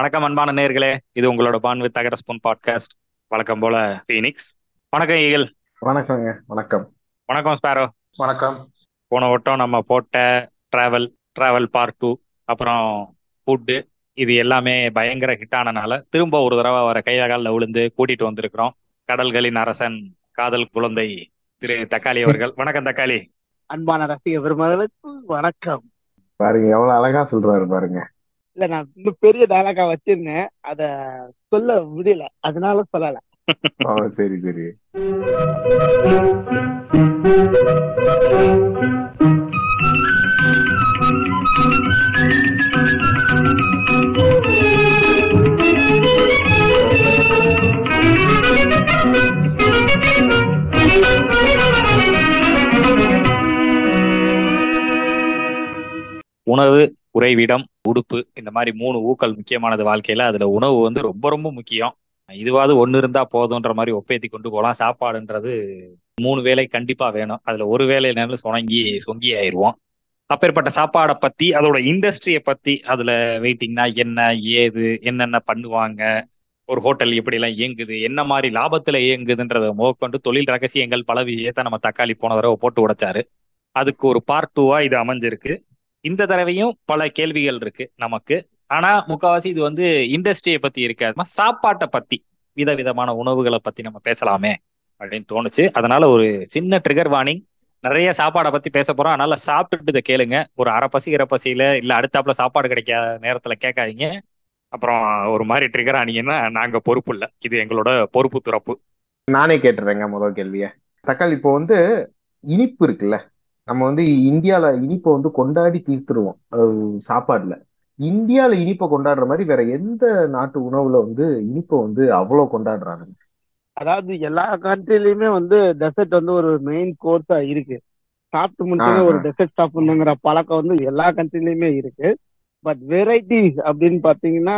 வணக்கம் அன்பான நேர்களே இது உங்களோட பான் வித் தகர ஸ்பூன் பாட்காஸ்ட். வழக்கம் போல ஃபீனிக்ஸ் வணக்கம் ஈகிள் வணக்கங்க. வணக்கம். வணக்கம் ஸ்பேரோ வணக்கம். போன வட்டம் நம்ம போட்ட டிராவல் டிராவல் பார்ட் டூ அப்புறம் ஃபுட்டு இது எல்லாமே பயங்கர ஹிட் ஆனனால திரும்ப ஒரு தடவை வர கையாகாலில் விழுந்து கூட்டிட்டு வந்திருக்கிறோம். கடல்களின் அரசன் காதல் குழந்தை திரு தக்காளி அவர்கள். வணக்கம் தக்காளி. அன்பான ரசிக பெருமகளுக்கு வணக்கம். பாருங்க எவ்வளவு அழகா சொல்றாரு பாருங்க. இல்ல நான் இன்னும் பெரிய டயலாகா வச்சிருந்தேன். அத சொல்ல முடியல அதனால சொல்லல. ஓ சரி சரி. உணவு உறைவிடம் உடுப்பு இந்த மாதிரி மூணு ஊக்கள் முக்கியமானது வாழ்க்கையில. அதுல உணவு வந்து ரொம்ப ரொம்ப முக்கியம். இதுவாவது ஒன்று இருந்தா போதுன்ற மாதிரி ஒப்பேத்தி கொண்டு போகலாம் சாப்பாடுன்றது மூணு வேலை கண்டிப்பா வேணும். அதுல ஒரு வேலை நேரம் சுணங்கி சொங்கி ஆயிடுவோம் அப்பேற்பட்ட சாப்பாடை பத்தி அதோட இண்டஸ்ட்ரியை பத்தி அதுல வெயிட்டிங்னா என்ன ஏது என்னென்ன பண்ணுவாங்க ஒரு ஹோட்டல் எப்படி எல்லாம் இயங்குது என்ன மாதிரி லாபத்துல இயங்குதுன்றத முதற்கொண்டு தொழில் ரகசியங்கள் பல விஷயத்த நம்ம தக்காளி போன தடவை போட்டு உடைச்சாரு. அதுக்கு ஒரு பார்ட் டூவா இது அமைஞ்சிருக்கு. இந்த தடவையும் பல கேள்விகள் இருக்கு நமக்கு. ஆனா முக்காவாசி இது வந்து இண்டஸ்ட்ரியை பத்தி இருக்காது. சாப்பாட்டை பத்தி விதவிதமான உணவுகளை பத்தி நம்ம பேசலாமே அப்படின்னு தோணுச்சு. அதனால ஒரு சின்ன ட்ரிகர் வார்னிங் நிறைய சாப்பாடை பத்தி பேச போறோம். அதனால சாப்பிட்டுட்டு இதை கேளுங்க. ஒரு அரை பசி இரை பசியில இல்ல அடுத்தாப்புல சாப்பாடு கிடைக்காத நேரத்துல கேட்காதீங்க. அப்புறம் ஒரு மாதிரி ட்ரிகர் ஆனீங்கன்னா நாங்க பொறுப்பு இல்லை. இது எங்களோட பொறுப்பு துறப்பு. நானே கேட்டுறேங்க முதல் கேள்விய. தக்காளி இப்போ வந்து இனிப்பு இருக்குல்ல? நம்ம வந்து இந்தியால இனிப்பை வந்து கொண்டாடி தீர்த்துருவோம். சாப்பாடுல. இந்தியால இனிப்பை கொண்டாடுற மாதிரி வேற எந்த நாட்டு உணவுல வந்து இனிப்பை வந்து அவ்வளவு கொண்டாடுறாங்க? அதாவது எல்லா கண்ட்ரிலயுமே வந்து டெசர்ட் வந்து ஒரு மெயின் கோர்ஸா இருக்கு. சாப்பிட்டு முடிச்சது ஆ, ஒரு. டெசர்ட் சாப்பிடணுங்கிற பழக்கம் வந்து எல்லா கண்ட்ரிலயுமே இருக்கு. பட் வெரைட்டிஸ் அப்படின்னு பாத்தீங்கன்னா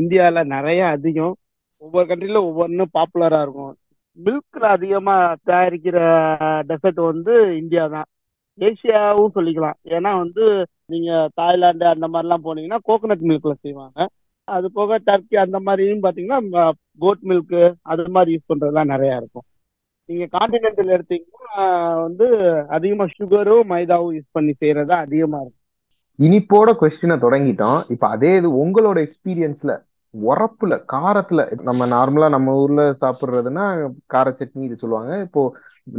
இந்தியால நிறைய அதிகம். ஒவ்வொரு கண்ட்ரில ஒவ்வொன்றும் பாப்புலரா இருக்கும். மில்க்ல அதிகமா தயாரிக்கிற டெசர்ட் வந்து இந்தியா தான் ஏசியாவும் சொல்லிக்கலாம். ஏன்னா வந்து நீங்க தாய்லாந்து அந்த மாதிரிலாம் போனீங்கன்னா கோகனட் மில்க்ல செய்வாங்க. அது போக டர்க்கி அந்த மாதிரியும் பாத்தீங்கன்னா கோட் மில்க் அது மாதிரி யூஸ் பண்றதுலாம் நிறைய இருக்கும். நீங்க கான்டினென்டல் எடுத்தீங்கன்னா வந்து அதிகமா சுகரும் மைதாவும் யூஸ் பண்ணி செய்யறது அதிகமா இருக்கும். இனிப்போட கொஸ்டினை தொடங்கிட்டோம். இப்ப அதே இது உங்களோட எக்ஸ்பீரியன்ஸ்ல உரப்புல காரத்துல நம்ம நார்மலா நம்ம ஊர்ல சாப்பிடுறதுன்னா கார சட்னி இது சொல்லுவாங்க. இப்போ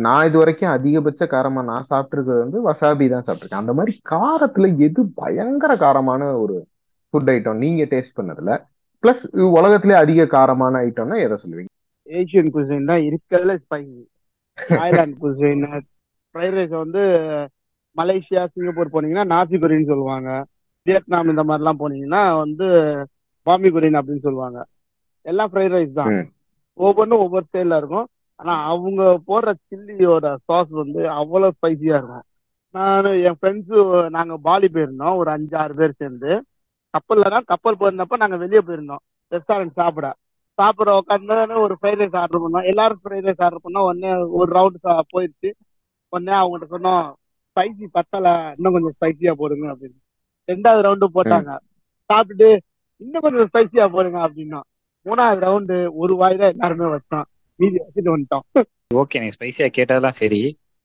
நான் இது வரைக்கும் அதிகபட்ச காரமா நான் சாப்பிட்டிருக்கிறது வந்து வசாபி தான் சாப்பிட்டிருக்கேன். அந்த மாதிரி காரத்துல எது பயங்கர காரமான ஒரு ஃபுட் ஐட்டம் நீங்க டேஸ்ட் பண்ணதுல? பிளஸ் உலகத்திலே அதிக காரமான ஐட்டம்னா எதை சொல்லுவீங்க? ஏசியன் குசின் தான் இருக்கிறதுல spicy Thailand cuisine fried rice வந்து மலேசியா சிங்கப்பூர் போனீங்கன்னா நாசி கொரின்னு சொல்லுவாங்க. வியட்நாம் இந்த மாதிரிலாம் போனீங்கன்னா வந்து பாமி கொரின் அப்படின்னு சொல்லுவாங்க. எல்லாம் ஃப்ரைட் ரைஸ் தான். ஒவ்வொன்றும் ஒவ்வொரு ஸ்டைல இருக்கும். ஆனா அவங்க போடுற சில்லியோட சாஸ் வந்து அவ்வளவு ஸ்பைசியா இருக்கும். நான் என் ஃப்ரெண்ட்ஸு நாங்க பாலி போயிருந்தோம். ஒரு அஞ்சு ஆறு பேர் சேர்ந்து. கப்பல்ல தான் கப்பல் போயிருந்தப்ப நாங்க வெளியே போயிருந்தோம். ரெஸ்டாரண்ட் சாப்பிட. சாப்பிட உட்காந்து ஒரு ஃப்ரைட் ரைஸ் ஆர்டர் பண்ணோம். எல்லாரும் ஃப்ரைட் ரைஸ் ஆர்டர் பண்ணோம். உடனே ஒரு ரவுண்டு போயிடுச்சு. உடனே அவங்ககிட்ட சொன்னோம் ஸ்பைசி பத்தல. இன்னும் கொஞ்சம் ஸ்பைசியா போடுங்க அப்படின்னு. ரெண்டாவது ரவுண்டு போட்டாங்க. சாப்பிட்டுட்டு இன்னும் கொஞ்சம் ஸ்பைசியா போடுங்க அப்படின்னோம். மூணாவது ரவுண்டு ஒரு வாய் தான் எல்லாருமே வச்சோம். மீதி வச்சுட்டு வந்துட்டோம். ஓகே நீ ஸ்பைசியா கேட்டதெல்லாம் சரி.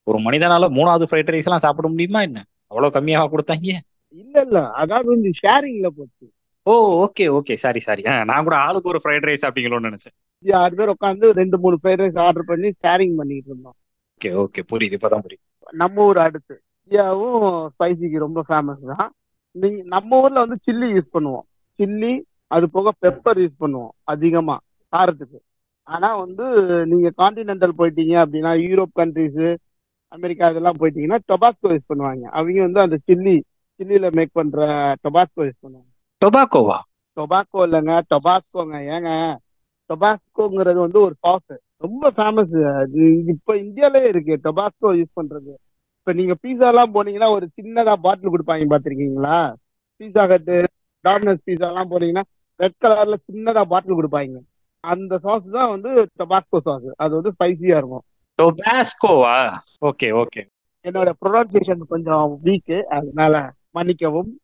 ஒரு மனிதனால மூணாவது ஃப்ரைட் ரைஸ் எல்லாம் சாப்பிட முடியுமா என்ன? அவ்வளவு கம்மியாக கொடுத்தாங்க? இல்ல இல்ல. அதாவது வந்து ஷேரிங்ல போச்சு. Oh okay okay sorry sorry. நான் கூட ஆளுக்கு ஒரு ஃப்ரைட் ரைஸ் அப்படிங்களோன்னு நினைச்சேன். ஆறு பேர் உட்காந்து ரெண்டு மூணு ஃப்ரைட் ரைஸ் ஆர்டர் பண்ணி ஷேரிங் பண்ணிட்டு இருந்தோம். ஓகே ஓகே புரியுது. இப்பதான் புரியுது. நம்ம ஊர் அடுத்து. இந்தியாவும் ஸ்பைசிக்கு ரொம்ப ஃபேமஸ் தான். நீங்க நம்ம ஊர்ல வந்து சில்லி யூஸ் பண்ணுவோம். சில்லி அது போக பெப்பர் யூஸ் பண்ணுவோம். அதிகமா. காரத்துக்கு. ஆனா வந்து நீங்க கான்டினென்டல் போயிட்டீங்க அப்படின்னா யூரோப் கண்ட்ரிஸ் அமெரிக்கா இதெல்லாம் போயிட்டீங்கன்னா டொபாஸ்கோ யூஸ் பண்ணுவாங்க. அவங்க வந்து அந்த சில்லி சில்லியில மேக் பண்ற டொபாஸ்கோ யூஸ் பண்ணுவாங்க. டொபாக்கோவா டொபாக்கோ இல்லைங்க. டொபாஸ்கோங்க ஏங்க? டொபாஸ்கோங்கிறது வந்து ஒரு சாஸ் ரொம்ப ஃபேமஸ் இப்ப இந்தியாலயே இருக்கு. டொபாஸ்கோ யூஸ் பண்றது. இப்ப நீங்க பீஸா எல்லாம் போனீங்கன்னா ஒரு சின்னதா பாட்டில் கொடுப்பாங்க. பாத்திருக்கீங்களா பீஸா கட்டு டாமினஸ் பீஸா எல்லாம் போனீங்கன்னா ரெட் கலர்ல சின்னதா பாட்டில் கொடுப்பாங்க. அந்த சாஸ் தான் வந்து டொபாஸ்கோ சாஸ் அது வந்து ஸ்பைசியா இருக்கும். டொபாஸ்கோவா ஓகே ஓகே என்னோட ப்ரொனன்சியேஷன் கொஞ்சம் வீக்கு அதனால மன்னிக்கவும்.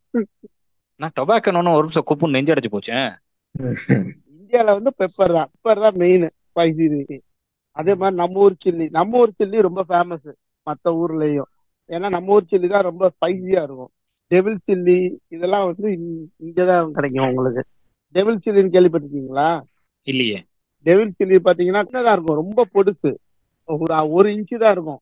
நான் டொபாக்கோன்னு ஒரு நிமிஷம் குப்புன்னு நெஞ்சடைச்சு போச்சேன் இந்தியால வந்து பெப்பர் தான். பெப்பர் தான் மெயின் ஸ்பைசி அதே மாதிரி நம்ம ஊர் சில்லி நம்ம ஊர் சில்லி ரொம்ப ஃபேமஸ் மற்ற ஊர்லயும். ஏன்னா நம்ம ஊர் சில்லி தான் ரொம்ப ஸ்பைசியா இருக்கும். டெவில் சில்லி இதெல்லாம் வந்து இங்க- இங்கதான் கிடைக்கும் உங்களுக்கு. டெவில் சில்லின்னு கேள்விப்பட்டிருக்கீங்களா? இல்லையே. டெவில் சில்லி பாத்தீங்கன்னா சின்னதா இருக்கும் ரொம்ப பொடுசு. ஒரு ஒரு இன்ச்சு தான் இருக்கும்.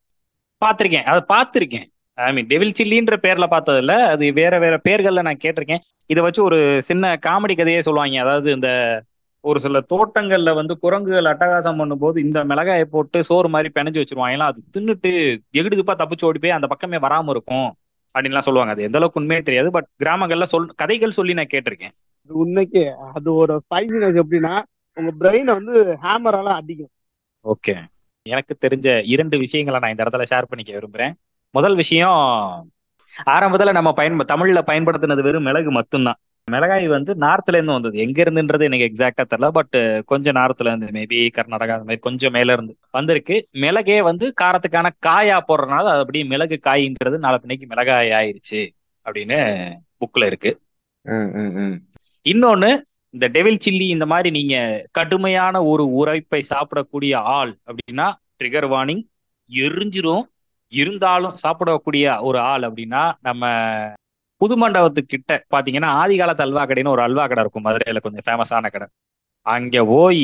பார்த்திருக்கேன். அதை பார்த்திருக்கேன். ஐ மீன் டெவில் சில்லின்ற பேர்ல பார்த்ததில்ல. அது வேற வேற பேர்கள்ல நான் கேட்டிருக்கேன். இதை வச்சு ஒரு சின்ன காமெடி கதையே சொல்லுவாங்க. அதாவது இந்த ஒரு சில தோட்டங்கள்ல வந்து குரங்குகள் அட்டகாசம் பண்ணும்போது இந்த மிளகாயை போட்டு சோறு மாதிரி பிணைஞ்சு வச்சிருவாங்க. அது தின்னுட்டு எகிடுதுப்பா தப்பிச்சு ஓடி போய் அந்த பக்கமே வராம இருக்கும். அப்படின்லாம் சொல்லுவாங்க. அது எந்த அளவுக்கு உண்மையே தெரியாது. பட் கிராமங்கள்ல சொல் கதைகள் சொல்லி நான் கேட்டிருக்கேன். அது உண்மைக்கு. அதோட ஸ்பைசினஸ் எப்படின்னா உங்க பிரெயினை வந்து ஹேமரால அடிக்கும். ஓகே எனக்கு தெரிஞ்ச இரண்டு விஷயங்களை நான் இந்த இடத்துல ஷேர் பண்ணிக்க விரும்புறேன். முதல் விஷயம் ஆரம்பத்துல நம்ம பயன் தமிழ்ல பயன்படுத்தினது வெறும் மிளகு மட்டும்தான். மிளகாய் வந்து நார்த்ல இருந்து வந்தது. எங்க இருந்துன்றது எனக்கு எக்ஸாக்டா தெரியல பட் கொஞ்சம் நார்த்ல இருந்து மேபி கர்நாடகா அந்த மாதிரி கொஞ்சம் மேல இருந்து வந்திருக்கு. மிளகே வந்து காரத்துக்கான காயா போடுறதுனால அது அப்படியே மிளகு காயின்றது நாளை பின்னைக்கு மிளகாய் ஆயிருச்சு அப்படின்னு புக்ல இருக்கு. இன்னொன்னு இந்த டெவில் சில்லி இந்த மாதிரி நீங்க கடுமையான ஒரு உரைப்பை சாப்பிடக்கூடிய ஆள் அப்படின்னா ட்ரிகர் வார்னிங் எரிஞ்சிரும். இருந்தாலும் சாப்பிடக்கூடிய ஒரு ஆள் அப்படின்னா நம்ம புது மண்டபத்துக்கிட்ட பாத்தீங்கன்னா ஆதி காலத்து அல்வா கடைன்னு ஒரு அல்வா கடை இருக்கும். மதுரையில கொஞ்சம் ஃபேமஸான கடை. அங்க போய்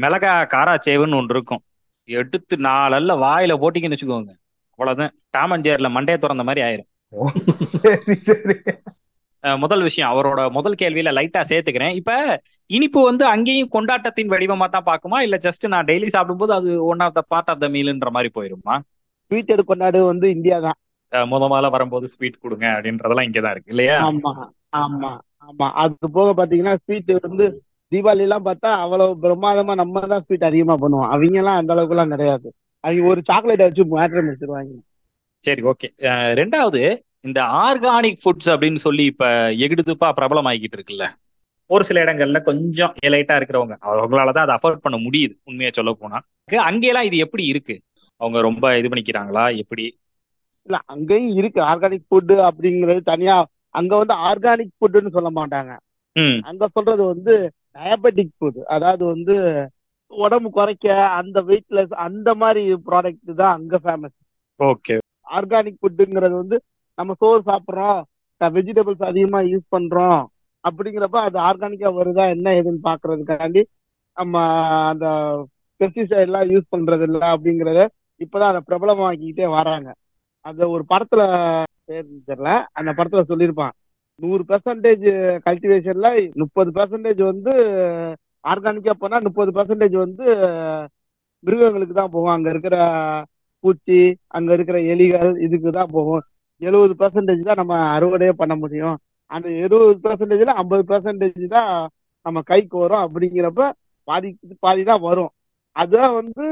மிளகா காராச்சேவுன்னு ஒன்று இருக்கும். எடுத்து நாலல்ல வாயில போட்டிங்கன்னு வச்சுக்கோங்க. அவ்வளவுதான். டாமஞ்சேர்ல மண்டையை திறந்த மாதிரி ஆயிரும். முதல் விஷயம் அவரோட முதல் கேள்வியில லைட்டா சேர்த்துக்கிறேன். இப்ப இனிப்பு வந்து அங்கேயும் கொண்டாட்டத்தின் வடிவமா தான் பார்க்குமா? இல்ல ஜஸ்ட் நான் டெய்லி சாப்பிடும்போது அது one of the part of the மீல்ன்ற மாதிரி போயிருமா? ஸ்வீட் எடு கொண்டாடு வந்து இந்தியா தான். முத முதல்ல வரும்போது ஸ்வீட் கொடுங்க அப்படின்றதெல்லாம் இங்கதான் இருக்கு இல்லையா? ஆமா ஆமா ஆமா. அது போக பாத்தீங்கன்னா ஸ்வீட் வந்து தீபாவளி எல்லாம் பார்த்தா அவ்வளவு பிரமாதமா நம்ம தான் ஸ்வீட் அதிகமா பண்ணுவோம். அவங்க எல்லாம் அந்த அளவுக்கு எல்லாம் கிடையாது. அவங்க ஒரு சாக்லேட் வச்சு மேட்ரம் வச்சிருவாங்க சரி ஓகே ரெண்டாவது இந்த ஆர்கானிக் ஃபுட்ஸ் அப்படின்னு சொல்லி இப்ப எகிடுதுப்பா பிரபலம் ஆகிக்கிட்டு இருக்குல்ல. ஒரு சில இடங்கள்ல கொஞ்சம் எலைட்டா இருக்கிறவங்க அவங்களால தான் அதை அஃபோர்ட் பண்ண முடியுது உண்மையை சொல்ல போனா. அங்கெல்லாம் இது எப்படி இருக்கு? அவங்க ரொம்ப இது பண்ணிக்கிறாங்களா? எப்படி? இல்ல அங்கேயும் இருக்கு. ஆர்கானிக் ஃபுட் அப்படிங்கிறது தனியா அங்க வந்து ஆர்கானிக் ஃபுட்னு சொல்ல மாட்டாங்க. அங்க சொல்றது வந்து டயபெட்டிக் ஃபுட் அதாவது வந்து உடம்பு குறைக்க அந்த வெயிட்லெஸ் அந்த மாதிரி ப்ராடக்ட் தான் அங்க ஃபேமஸ் ஓகே ஆர்கானிக் ஃபுட்டுங்கிறது வந்து நம்ம சோறு சாப்பிட்றோம் வெஜிடபிள்ஸ் அதிகமா யூஸ் பண்றோம் அப்படிங்கிறப்ப அது ஆர்கானிக்கா வருதா என்ன ஏதுன்னு பாக்குறதுக்காண்டி நம்ம அந்த பெஸ்டிசைட் எல்லாம் யூஸ் பண்றது இல்ல அப்படிங்கறத இப்பதான் அதை பிரபலமாக்கிக்கிட்டே வராங்க. அந்த ஒரு படத்துல தெரியல. அந்த படத்துல சொல்லியிருப்பான். நூறு பெர்சன்டேஜ் கல்டிவேஷன்ல முப்பது பெர்சன்டேஜ் வந்து ஆர்கானிக்கா போனா முப்பது பெர்சன்டேஜ் வந்து மிருகங்களுக்கு தான் போகும். அங்க இருக்கிற பூச்சி அங்க இருக்கிற எலிகள் இதுக்கு தான் போகும். எழுபது பெர்சன்டேஜ் தான் நம்ம அறுவடையே பண்ண முடியும். அந்த எழுபது பெர்சன்டேஜ்ல ஐம்பது பெர்சன்டேஜ் தான் நம்ம கைக்கு வரும் அப்படிங்கிறப்ப பாதி பாதி தான் வரும். அதான் வந்து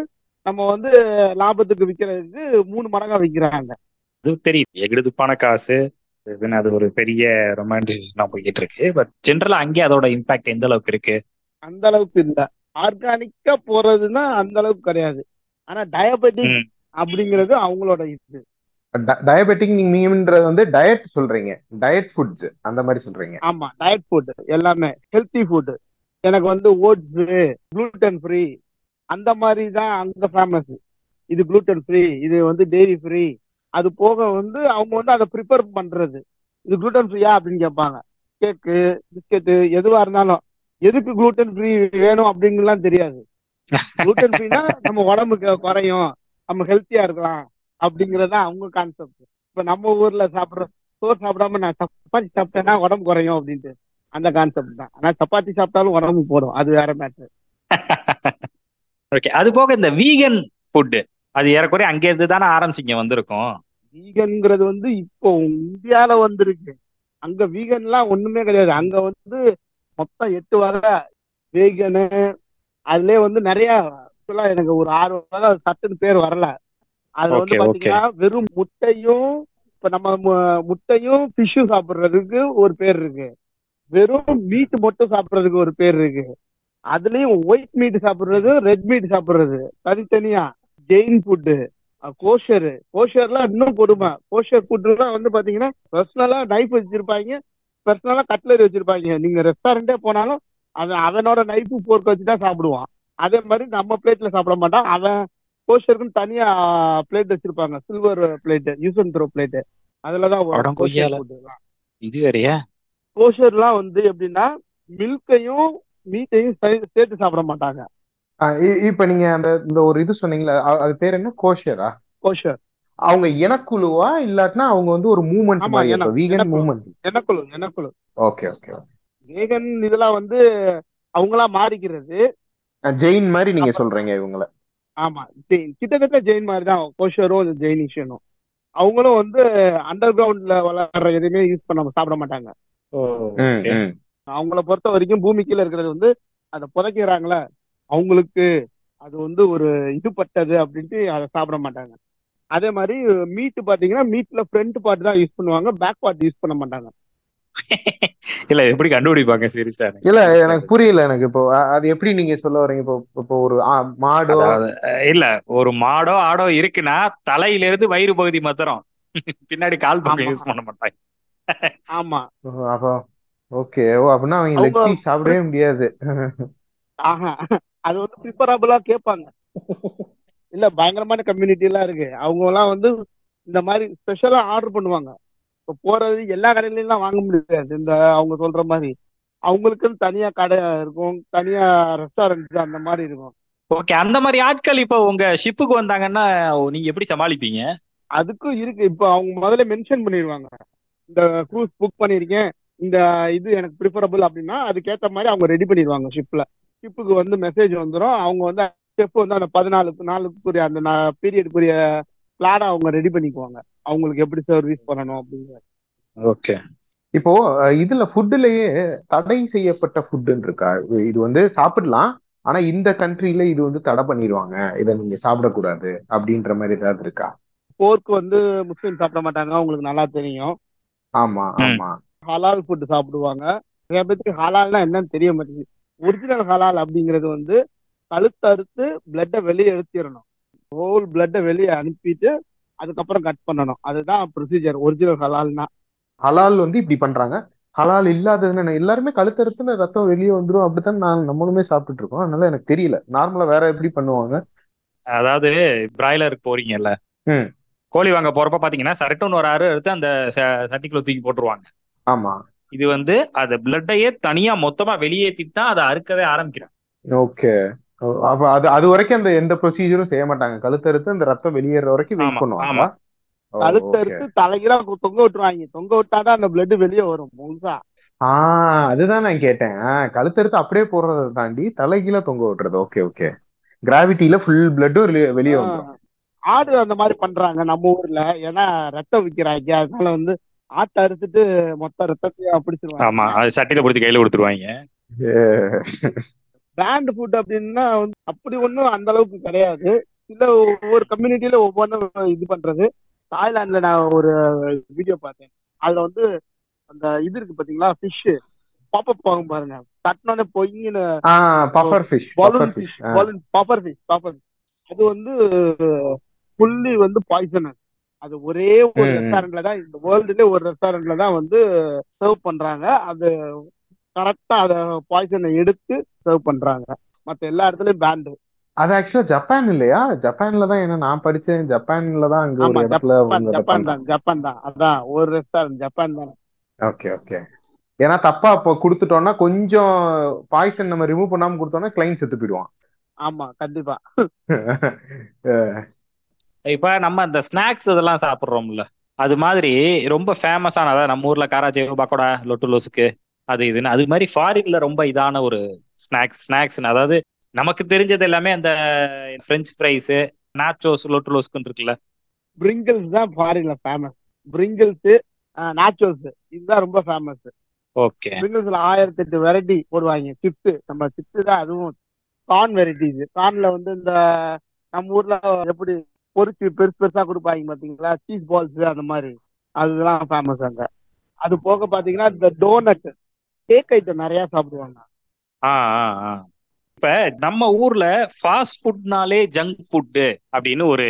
நம்ம வந்து லாபத்துக்கு விற்கிறதுக்கு மூணு மடங்கா விற்கிறாங்க அது தெரியுது. எகிடுதுப்பான காசு இதுன்னு அது ஒரு பெரிய ரொமான்டிசேஷனா போய்கிட்டு இருக்கு பட் ஜென்ரலா அங்கே அதோட இம்பாக்ட் எந்த அளவுக்கு இருக்கு? அந்த அளவுக்கு இல்ல. ஆர்கானிக்கா போறதுன்னா அந்த அளவுக்கு கிடையாது. ஆனா டயபெட்டிக். அப்படிங்கிறது அவங்களோட இது. டயபெட்டிக் நீங்கன்றது வந்து டயட் சொல்றீங்க. டயட் ஃபுட்ஸ் அந்த மாதிரி சொல்றீங்க. ஆமா டயட் ஃபுட் எல்லாமே. ஹெல்த்தி ஃபுட் எனக்கு வந்து ஓட்ஸ் குளூட்டன் ஃப்ரீ அந்த மாதிரி தான் அங்க ஃபேமஸ் இது க்ளூட்டன் ஃப்ரீ இது வந்து டெய்ரி ஃப்ரீ அது போக வந்து அவங்க வந்து அதை ப்ரிப்பேர் பண்றது. இது க்ளூட்டன் ஃப்ரீயா அப்படின்னு கேட்பாங்க. கேக்கு பிஸ்கெட்டு எதுவா இருந்தாலும் எதுக்கு க்ளூட்டன் ஃப்ரீ வேணும் அப்படிங்கலாம் தெரியாது. க்ளூட்டன் ஃப்ரீனா நம்ம உடம்புக்கு குறையும். நம்ம ஹெல்த்தியா இருக்கலாம். அப்படிங்கறது அவங்க கான்செப்ட் இப்ப நம்ம ஊர்ல சாப்பிடுற சோறு சாப்பிடாம நான் சப்பாத்தி சாப்பிட்டேன்னா உடம்பு குறையும் அப்படின்ட்டு அந்த கான்செப்ட் தான். ஆனா சப்பாத்தி சாப்பிட்டாலும் உடம்பு போடும். அது வேற மேட்ரு ஓகே அது போக இந்த வீகன் ஃபுட் அது ஏறக்குறைய அங்கே இருந்து தானே ஆரம்பிச்சிங்க வந்திருக்கும். வீகன்ங்கிறது வந்து இப்போ இந்தியால வந்திருக்கு. அங்க வீகன்லாம் ஒண்ணுமே கிடையாது. அங்க வந்து மொத்தம் எட்டு வகை வீகனு அதுலயே வந்து நிறைய எனக்கு ஒரு ஆறு வகை சட்டுன்னு பேர் வரல. அதுல வந்து. பாத்தீங்கன்னா வெறும் முட்டையும் இப்ப நம்ம முட்டையும் ஃபிஷ்ஷும் சாப்பிடுறதுக்கு ஒரு பேர் இருக்கு. வெறும் மீட் மட்டும் சாப்பிடுறதுக்கு ஒரு பேர் இருக்கு. அதுலயும் ஒயிட் மீட் சாப்பிடுறது ரெட் மீட் சாப்பிடுறது. தனித்தனியா. ஜெயின் ஃபுட்டு கோஷர் கோஷர்லாம் இன்னும் கொடுமை. கோஷர் ஃபுட்டுலாம் வந்து பாத்தீங்கன்னா பர்சனலா நைஃப் வச்சிருப்பாங்க. பர்சனலா கட்லரி வச்சிருப்பாங்க. நீங்க ரெஸ்டாரண்டே போனாலும் அவன் அவனோட நைஃபு போர்க்க வச்சு தான் சாப்பிடுவான். அதே மாதிரி நம்ம பிளேட்ல சாப்பிட மாட்டான். அவன் கோஷருக்குன்னு தனியா பிளேட் வச்சிருப்பாங்க. Silver plate use and throw plate அதுலதான். இது வேறயா? கோஷர்லாம் வந்து எப்படின்னா மில்கையும் மீட்டையும் சேர்த்து சாப்பிட மாட்டாங்க. இப்ப நீங்க அந்த இந்த ஒரு இது சொன்னீங்களா அது பேர் என்ன? கோஷரா? கோஷர். அவங்க இனக்குழுவா? இல்லாட்டினா அவங்க வந்து ஒரு மூமெண்ட் ஆமா, மாதிரி வீகன். மூமெண்ட் எனக்குழு எனக்குழு ஓகே ஓகே வேகன் இதெல்லாம் வந்து அவங்களா மாறிக்கிறது. ஜெயின் மாதிரி நீங்க சொல்றீங்க இவங்கள. ஆமா. ஜெயின் கிட்டத்தட்ட ஜெயின் மாதிரி தான் கோஷரும் ஜெயினிஷனும் அவங்களும் வந்து அண்டர் கிரவுண்ட்ல வளர்ற எதுவுமே யூஸ் பண்ண சாப்பிட மாட்டாங்க. அவங்கள பொறுத்த வரைக்கும் பூமி கீழ இருக்கிறது வந்து அதை புதைக்கிறாங்களே அவங்களுக்கு அது வந்து ஒரு இது பட்டது அப்படின்ட்டு அதை சாப்பிட மாட்டாங்க. அதே மாதிரி மீட் பாத்தீங்கன்னா மீட்ல ஃப்ரண்ட் பார்ட் தான் யூஸ் பண்ணுவாங்க பேக் பார்ட் யூஸ் பண்ண மாட்டாங்க. இல்ல எப்படி கண்டுபிடிப்பாங்க சீரியஸா இல்ல எனக்கு புரியல எனக்கு இப்போ. அது எப்படி நீங்க சொல்ல வரீங்க? இப்போ இப்போ ஒரு மாடோ? இல்ல ஒரு மாடோ ஆடோ இருக்குன்னா தலையில இருந்து வயிறு பகுதி மாத்திரம் பின்னாடி கால் பக்கம். யூஸ் பண்ண மாட்டாங்க. ஆமா. ஓ, அப்போ ஓகே. ஓ அப்படின்னா அவங்க லெக் சாப்பிடவே முடியாது. ஆஹா. அது வந்து ப்ரிப்பரபிளா கேட்பாங்க. இல்ல பயங்கரமான கம்யூனிட்டி எல்லாம் இருக்கு. அவங்க எல்லாம் வந்து இந்த மாதிரி ஸ்பெஷலா ஆர்டர் பண்ணுவாங்க. இப்போ போறது எல்லா கடையிலயும் எல்லாம் வாங்க முடியாது. இந்த அவங்க சொல்ற மாதிரி. அவங்களுக்குன்னு தனியா கடை இருக்கும். தனியா ரெஸ்டாரண்ட் அந்த மாதிரி இருக்கும். ஓகே அந்த மாதிரி ஆட்கள் இப்போ உங்க ஷிப்புக்கு வந்தாங்கன்னா நீங்க எப்படி சமாளிப்பீங்க? அதுக்கும் இருக்கு. இப்போ அவங்க முதல்ல மென்ஷன் பண்ணிடுவாங்க இந்த க்ரூஸ் புக் பண்ணியிருக்கேன் இந்த இது எனக்கு ப்ரிஃபரபிள் அப்படின்னா அதுக்கேற்ற மாதிரி அவங்க ரெடி பண்ணிடுவாங்க ஷிப்ல ஷிப்புக்கு வந்து மெசேஜ் வந்துடும் அவங்க வந்து ஷெஃப் வந்து அந்த பதினாலு நாளுக்குரிய அந்த பீரியடுக்குரிய பிளானை அவங்க ரெடி பண்ணிக்குவாங்க. அவங்களுக்கு எப்படி சர்வீஸ் பண்ணணும் அப்படிங்கிற ஓகே இப்போ இதுல ஃபுட்டுலயே தடை செய்யப்பட்ட ஃபுட்டுன்னு இருக்கா இது வந்து சாப்பிடலாம் ஆனா இந்த கண்ட்ரில இது வந்து தடை பண்ணிடுவாங்க இதை நீங்க சாப்பிடக்கூடாது அப்படின்ற மாதிரி ஏதாவது இருக்கா? போர்க்கு வந்து முஸ்லீம் சாப்பிட மாட்டாங்க உங்களுக்கு நல்லா தெரியும். ஆமா. ஆமா. ஹலால் ஃபுட் சாப்பிடுவாங்க. நிறைய பேருக்கு ஹலால்னா என்னன்னு தெரிய மாட்டேங்குது. ஒரிஜினல் ஹலால் அப்படிங்கிறது வந்து கழுத்தறுத்து பிளட்டை வெளியே எடுத்திடணும் ஹோல் பிளட்டை வெளியே அனுப்பிட்டு அதுக்கப்புறம் கட் பண்ணணும். அதுதான் ப்ரொசீஜர் ஒரிஜினல் ஹலால்னா. ஹலால் வந்து இப்படி பண்றாங்க. ஹலால் இல்லாததுன்னு எல்லாருமே கழுத்தறுத்துல ரத்தம் வெளியே வந்துரும் அப்படித்தான் நான் நம்மளுமே சாப்பிட்டுட்டு இருக்கோம். அதனால எனக்கு தெரியல. நார்மலா வேற எப்படி பண்ணுவாங்க? அதாவது பிராய்லருக்கு போறீங்கல்ல. கோழி வாங்க போறப்ப பாத்தீங்கன்னா சரட்டுன்னு ஒரு அறு எடுத்து அந்த ச- சட்டிக்குள்ள தூக்கி போட்டுருவாங்க. ஆமா. இது வந்து அது பிளட்டையே தனியா மொத்தமா வெளியேற்றிட்டு தான் அதை அறுக்கவே ஆரம்பிக்கிறாங்க. ஓகே. அப்ப அது அது வரைக்கும் அந்த எந்த ப்ரொசீஜரும் செய்ய மாட்டாங்க. கழுத்தறுத்து அந்த ரத்தம் வெளியேற வரைக்கும் வெயிட் ஆமா, பண்ணுவாங்களா ஓ, கழுத்தறுத்து. தலைகீழா தொங்க விட்டுருவாங்க. தொங்க விட்டாதான் அந்த பிளட் வெளியே வரும் முழுசா. ஆ அதுதான் நான் கேட்டேன். கழுத்தறுத்து அப்படியே போடுறதை தாண்டி தலைகீழ தொங்க விட்டுறது. ஓகே ஓகே கிராவிட்டியில ஃபுல் பிளட்டும் வெளியே வந்துரும். ஆடு அந்த மாதிரி பண்றாங்க நம்ம ஊர்ல. ஏன்னா ரத்தம் விக்கிறாங்க அதனால வந்து ஆட்டை அறுத்துட்டு மொத்த ரத்தத்தையும் ஆமா பிடிச்சிருவாங்க அது சட்டியில பிடிச்சி கையில கொடுத்துருவாங்க. பிராண்ட் ஃபுட் அப்படின்னா வந்து அப்படி ஒன்றும் அந்த அளவுக்கு கிடையாது. இல்ல ஒவ்வொரு கம்யூனிட்டியில ஒவ்வொன்றும் இது பண்றது. தாய்லாந்துல நான் ஒரு வீடியோ பார்த்தேன். அதுல வந்து அந்த இது இருக்கு பாத்தீங்களா? ஃபிஷ் பாப்பப் ஆகும் பாருங்க. தட்டினோட பொய்ன்னு ஆ puffer fish balloon puffer fish balloon popper fish popper அது வந்து ஃபுல்லி வந்து பாய்சனஸ் அது ஒரே ஒரு. ரெஸ்டாரண்ட்ல தான் இந்த வேர்ல்டுல ஒரு ரெஸ்டாரண்ட்ல தான் வந்து சர்வ் பண்றாங்க. அது கரெக்டா அத பாய்சனை எடுத்து சர்வ் பண்றாங்க. மத்த எல்லா இடத்துலயும் பேண்டு அது ஆக்சுவலா ஜப்பான் இல்லையா? ஜப்பான்ல தான் ஏன்னா நான் படிச்சேன். ஜப்பான்ல தான் அங்க ஒரு இடத்துல ஜப்பான் தான் ஜப்பான் தான். அதான் ஒரு ரெஸ்டாரண்ட் ஜப்பான் தான். ஓகே ஓகே ஏன்னா தப்பா இப்போ கொடுத்துட்டோம்னா கொஞ்சம் பாய்சன் நம்ம ரிமூவ் பண்ணாம கொடுத்தோம்னா கிளைண்ட் செத்து போயிடுவான். ஆமா கண்டிப்பா. இப்ப நம்ம இந்த ஸ்நாக்ஸ் இதெல்லாம் சாப்பிடுறோம்ல. அது மாதிரி ரொம்ப ஃபேமஸான அதாவது நம்ம ஊர்ல காராச்சே பக்கோடா லொட்டு லொசுக்கு அது இதுன்னு. அது மாதிரி ஃபாரின்ல ரொம்ப இதான ஒரு ஸ்நாக்ஸ் ஸ்நாக்ஸ் அதாவது நமக்கு தெரிஞ்சது எல்லாமே அந்த ஃப்ரெஞ்ச் ஃப்ரைஸ் நாச்சோஸ் லொட்டு லொசுக்குன்னு இருக்குல்ல. பிரிங்கிள்ஸ் தான் ஃபாரின்ல ஃபேமஸ் பிரிங்கிள்ஸ் நாச்சோஸ் இதுதான் ரொம்ப ஃபேமஸ் ஓகே பிரிங்கிள்ஸ்ல ஆயிரத்தி எட்டு வெரைட்டி போடுவாங்க. சிப்ஸ் நம்ம சிப்ஸ் தான் அதுவும் கார்ன் வெரைட்டிஸ் கார்ன்ல வந்து இந்த நம்ம ஊர்ல எப்படி பொரிச்சு பெருசு பெருசா கொடுப்பாங்க பாத்தீங்களா? சீஸ் பால்ஸ் அந்த மாதிரி. அதுதான் ஃபேமஸ் அங்க. அது போக பாத்தீங்கன்னா இந்த டோனட் கேக் ஐட்டம் நிறைய சாப்பிடுவாங்க. இப்ப நம்ம ஊர்ல ஃபாஸ்ட் ஃபுட்னாலே ஜங்க் ஃபுட்டு அப்படின்னு ஒரு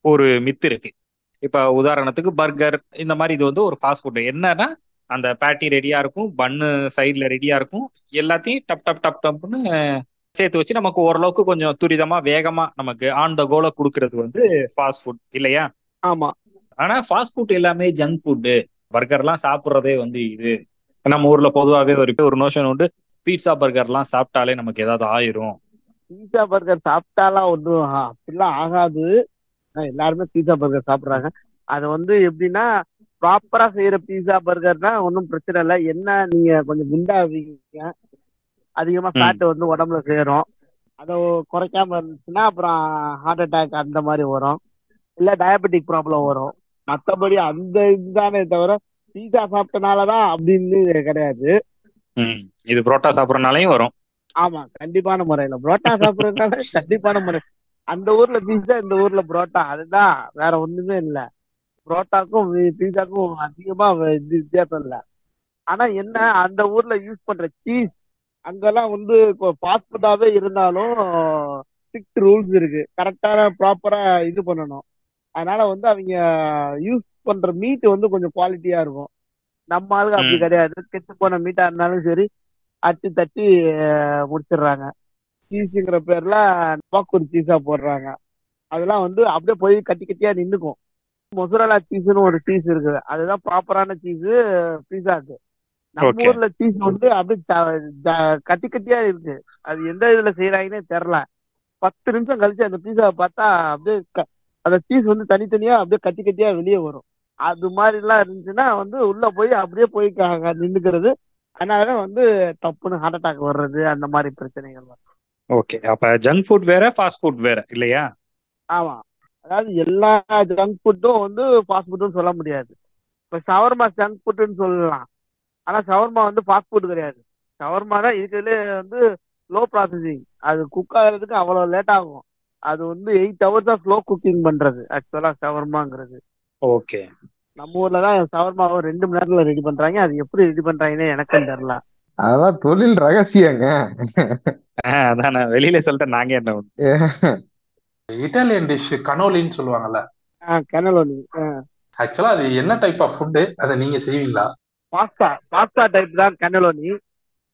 ஒரு மித்து இருக்கு. இப்ப உதாரணத்துக்கு பர்கர் இந்த மாதிரி இது வந்து ஒரு ஃபாஸ்ட் ஃபுட் என்னன்னா அந்த பேட்டி ரெடியா இருக்கும் பன்னு சைட்ல ரெடியா இருக்கும். எல்லாத்தையும் டப் டப் டப் டப்னு சேர்த்து வச்சு நமக்கு ஓரளவுக்கு கொஞ்சம் துரிதமா வேகமா நமக்கு ஆன் த கோல கொடுக்கறது வந்து ஃபாஸ்ட் ஃபுட் இல்லையா? ஆமா. ஆனா ஃபாஸ்ட் ஃபுட் எல்லாமே ஜங்க் ஃபுட்டு பர்கர்லாம் சாப்பிட்றதே வந்து இது. நம்ம ஊர்ல பொதுவாகவே ஒரு ஒரு நோஷன் உண்டு. பீட்சா பர்கர்லாம் சாப்பிட்டாலே நமக்கு ஏதாவது ஆயிரும். பீஸா பர்கர் சாப்பிட்டாலாம் ஒன்றும் அப்படிலாம் ஆகாது. எல்லாருமே பீஸா பர்கர் சாப்பிட்றாங்க. அது வந்து எப்படின்னா ப்ராப்பரா செய்யற பீஸா பர்கர்னா ஒன்றும் பிரச்சனை இல்லை. என்ன நீங்க கொஞ்சம் குண்டாவீங்க அதிகமா. ஃபேட் வந்து உடம்புல சேரும். அதை குறைக்காம இருந்துச்சுன்னா அப்புறம் ஹார்ட் அட்டாக் அந்த மாதிரி வரும். இல்ல டயபெட்டிக் ப்ராப்ளம் வரும். மற்றபடி அந்த இதுதானே தவிர பீஸா சாப்பிட்டனாலதான் அப்படின்னு கிடையாது. இது புரோட்டா சாப்பிட்றனாலையும் வரும். ஆமா கண்டிப்பான முறையில. புரோட்டா சாப்பிடுறதுனால கண்டிப்பான முறை. அந்த ஊர்ல பீஸா இந்த ஊர்ல புரோட்டா. அதுதான் வேற ஒண்ணுமே இல்ல. புரோட்டாக்கும் பீஸாக்கும் அதிகமா வித்தியாசம் இல்ல. ஆனா என்ன அந்த ஊர்ல யூஸ் பண்ற சீஸ் அங்கெல்லாம் வந்து ஃபாஸ்ட் ஃபுட்டாவே இருந்தாலும் ஸ்ட்ரிக்ட் ரூல்ஸ் இருக்கு. கரெக்டான ப்ராப்பரா இது பண்ணணும். அதனால வந்து அவங்க யூஸ் பண்ற மீட் வந்து கொஞ்சம் குவாலிட்டியா இருக்கும். நம்ம ஆளுங்க அப்படி. கிடையாது. கெட்டு போன மீட்டா இருந்தாலும் சரி அட்டி தட்டி முடிச்சிடுறாங்க. சீஸுங்கிற பேர்ல பாக்கூர் சீஸா போடுறாங்க. அதெல்லாம் வந்து அப்படியே போய் கட்டி கட்டியா நின்னுக்கும். மொசரலா சீஸ்னு ஒரு சீஸ் இருக்குது. அதுதான் ப்ராப்பரான சீஸ் பீஸாக்கு நம்ம. ஊர்ல சீஸ் வந்து அப்படியே கட்டி கட்டியா இருக்கு. அது எந்த இதுல செய்யறாங்கன்னே தெரியல. பத்து நிமிஷம் கழிச்சு அந்த பீஸாவை பார்த்தா அப்படியே அந்த சீஸ் வந்து தனித்தனியா அப்படியே கட்டி கட்டியா வெளியே வரும். அது மாதிரிலாம் இருந்துச்சுன்னா வந்து உள்ள போய் அப்படியே போய் நின்னுக்கிறது. அதனால வந்து டப்புன்னு ஹார்ட் அட்டாக் வர்றது அந்த மாதிரி பிரச்சனைகள் வரும். ஓகே அப்ப ஜங்க் ஃபுட் வேற ஃபாஸ்ட் ஃபுட் வேற இல்லையா? ஆமா. அதாவது எல்லா ஜங்க் ஃபுட்டும் வந்து ஃபாஸ்ட் ஃபுட்னு சொல்ல முடியாது. இப்ப ஷவர்மா ஜங்க் ஃபுட்னு சொல்லலாம். ஆனா ஷவர்மா வந்து ஃபாஸ்ட் ஃபுட் கிடையாது. ஷவர்மா தான் இருக்கிறதுலே வந்து லோ ப்ராசஸிங் அது குக் ஆகிறதுக்கு அவ்வளோ லேட் ஆகும். அது வந்து எயிட் ஹவர்ஸ் தான் ஸ்லோ குக்கிங் பண்றது. ஆக்சுவலா ஷவர்மாங்கிறது ஓகே நம்ம ஊர்ல தான் ஷவர்மாவை ரெண்டு மணி நேரத்துல ரெடி பண்றாங்க. அது எப்படி ரெடி பண்றாங்கன்னே எனக்கும் தெரியல. அதான் தொழில் ரகசியங்க. அதான். நான் வெளியில சொல்லிட்டேன் நாங்க என்ன. இட்டாலியன் டிஷ் கனோலின்னு சொல்லுவாங்கல்ல. கனலோனி ஆக்சுவலா அது என்ன டைப் ஆஃப் ஃபுட்டு அதை நீங்க செய்வீங்களா? பாஸ்தா பாஸ்தா டைப் தான் கனலோனி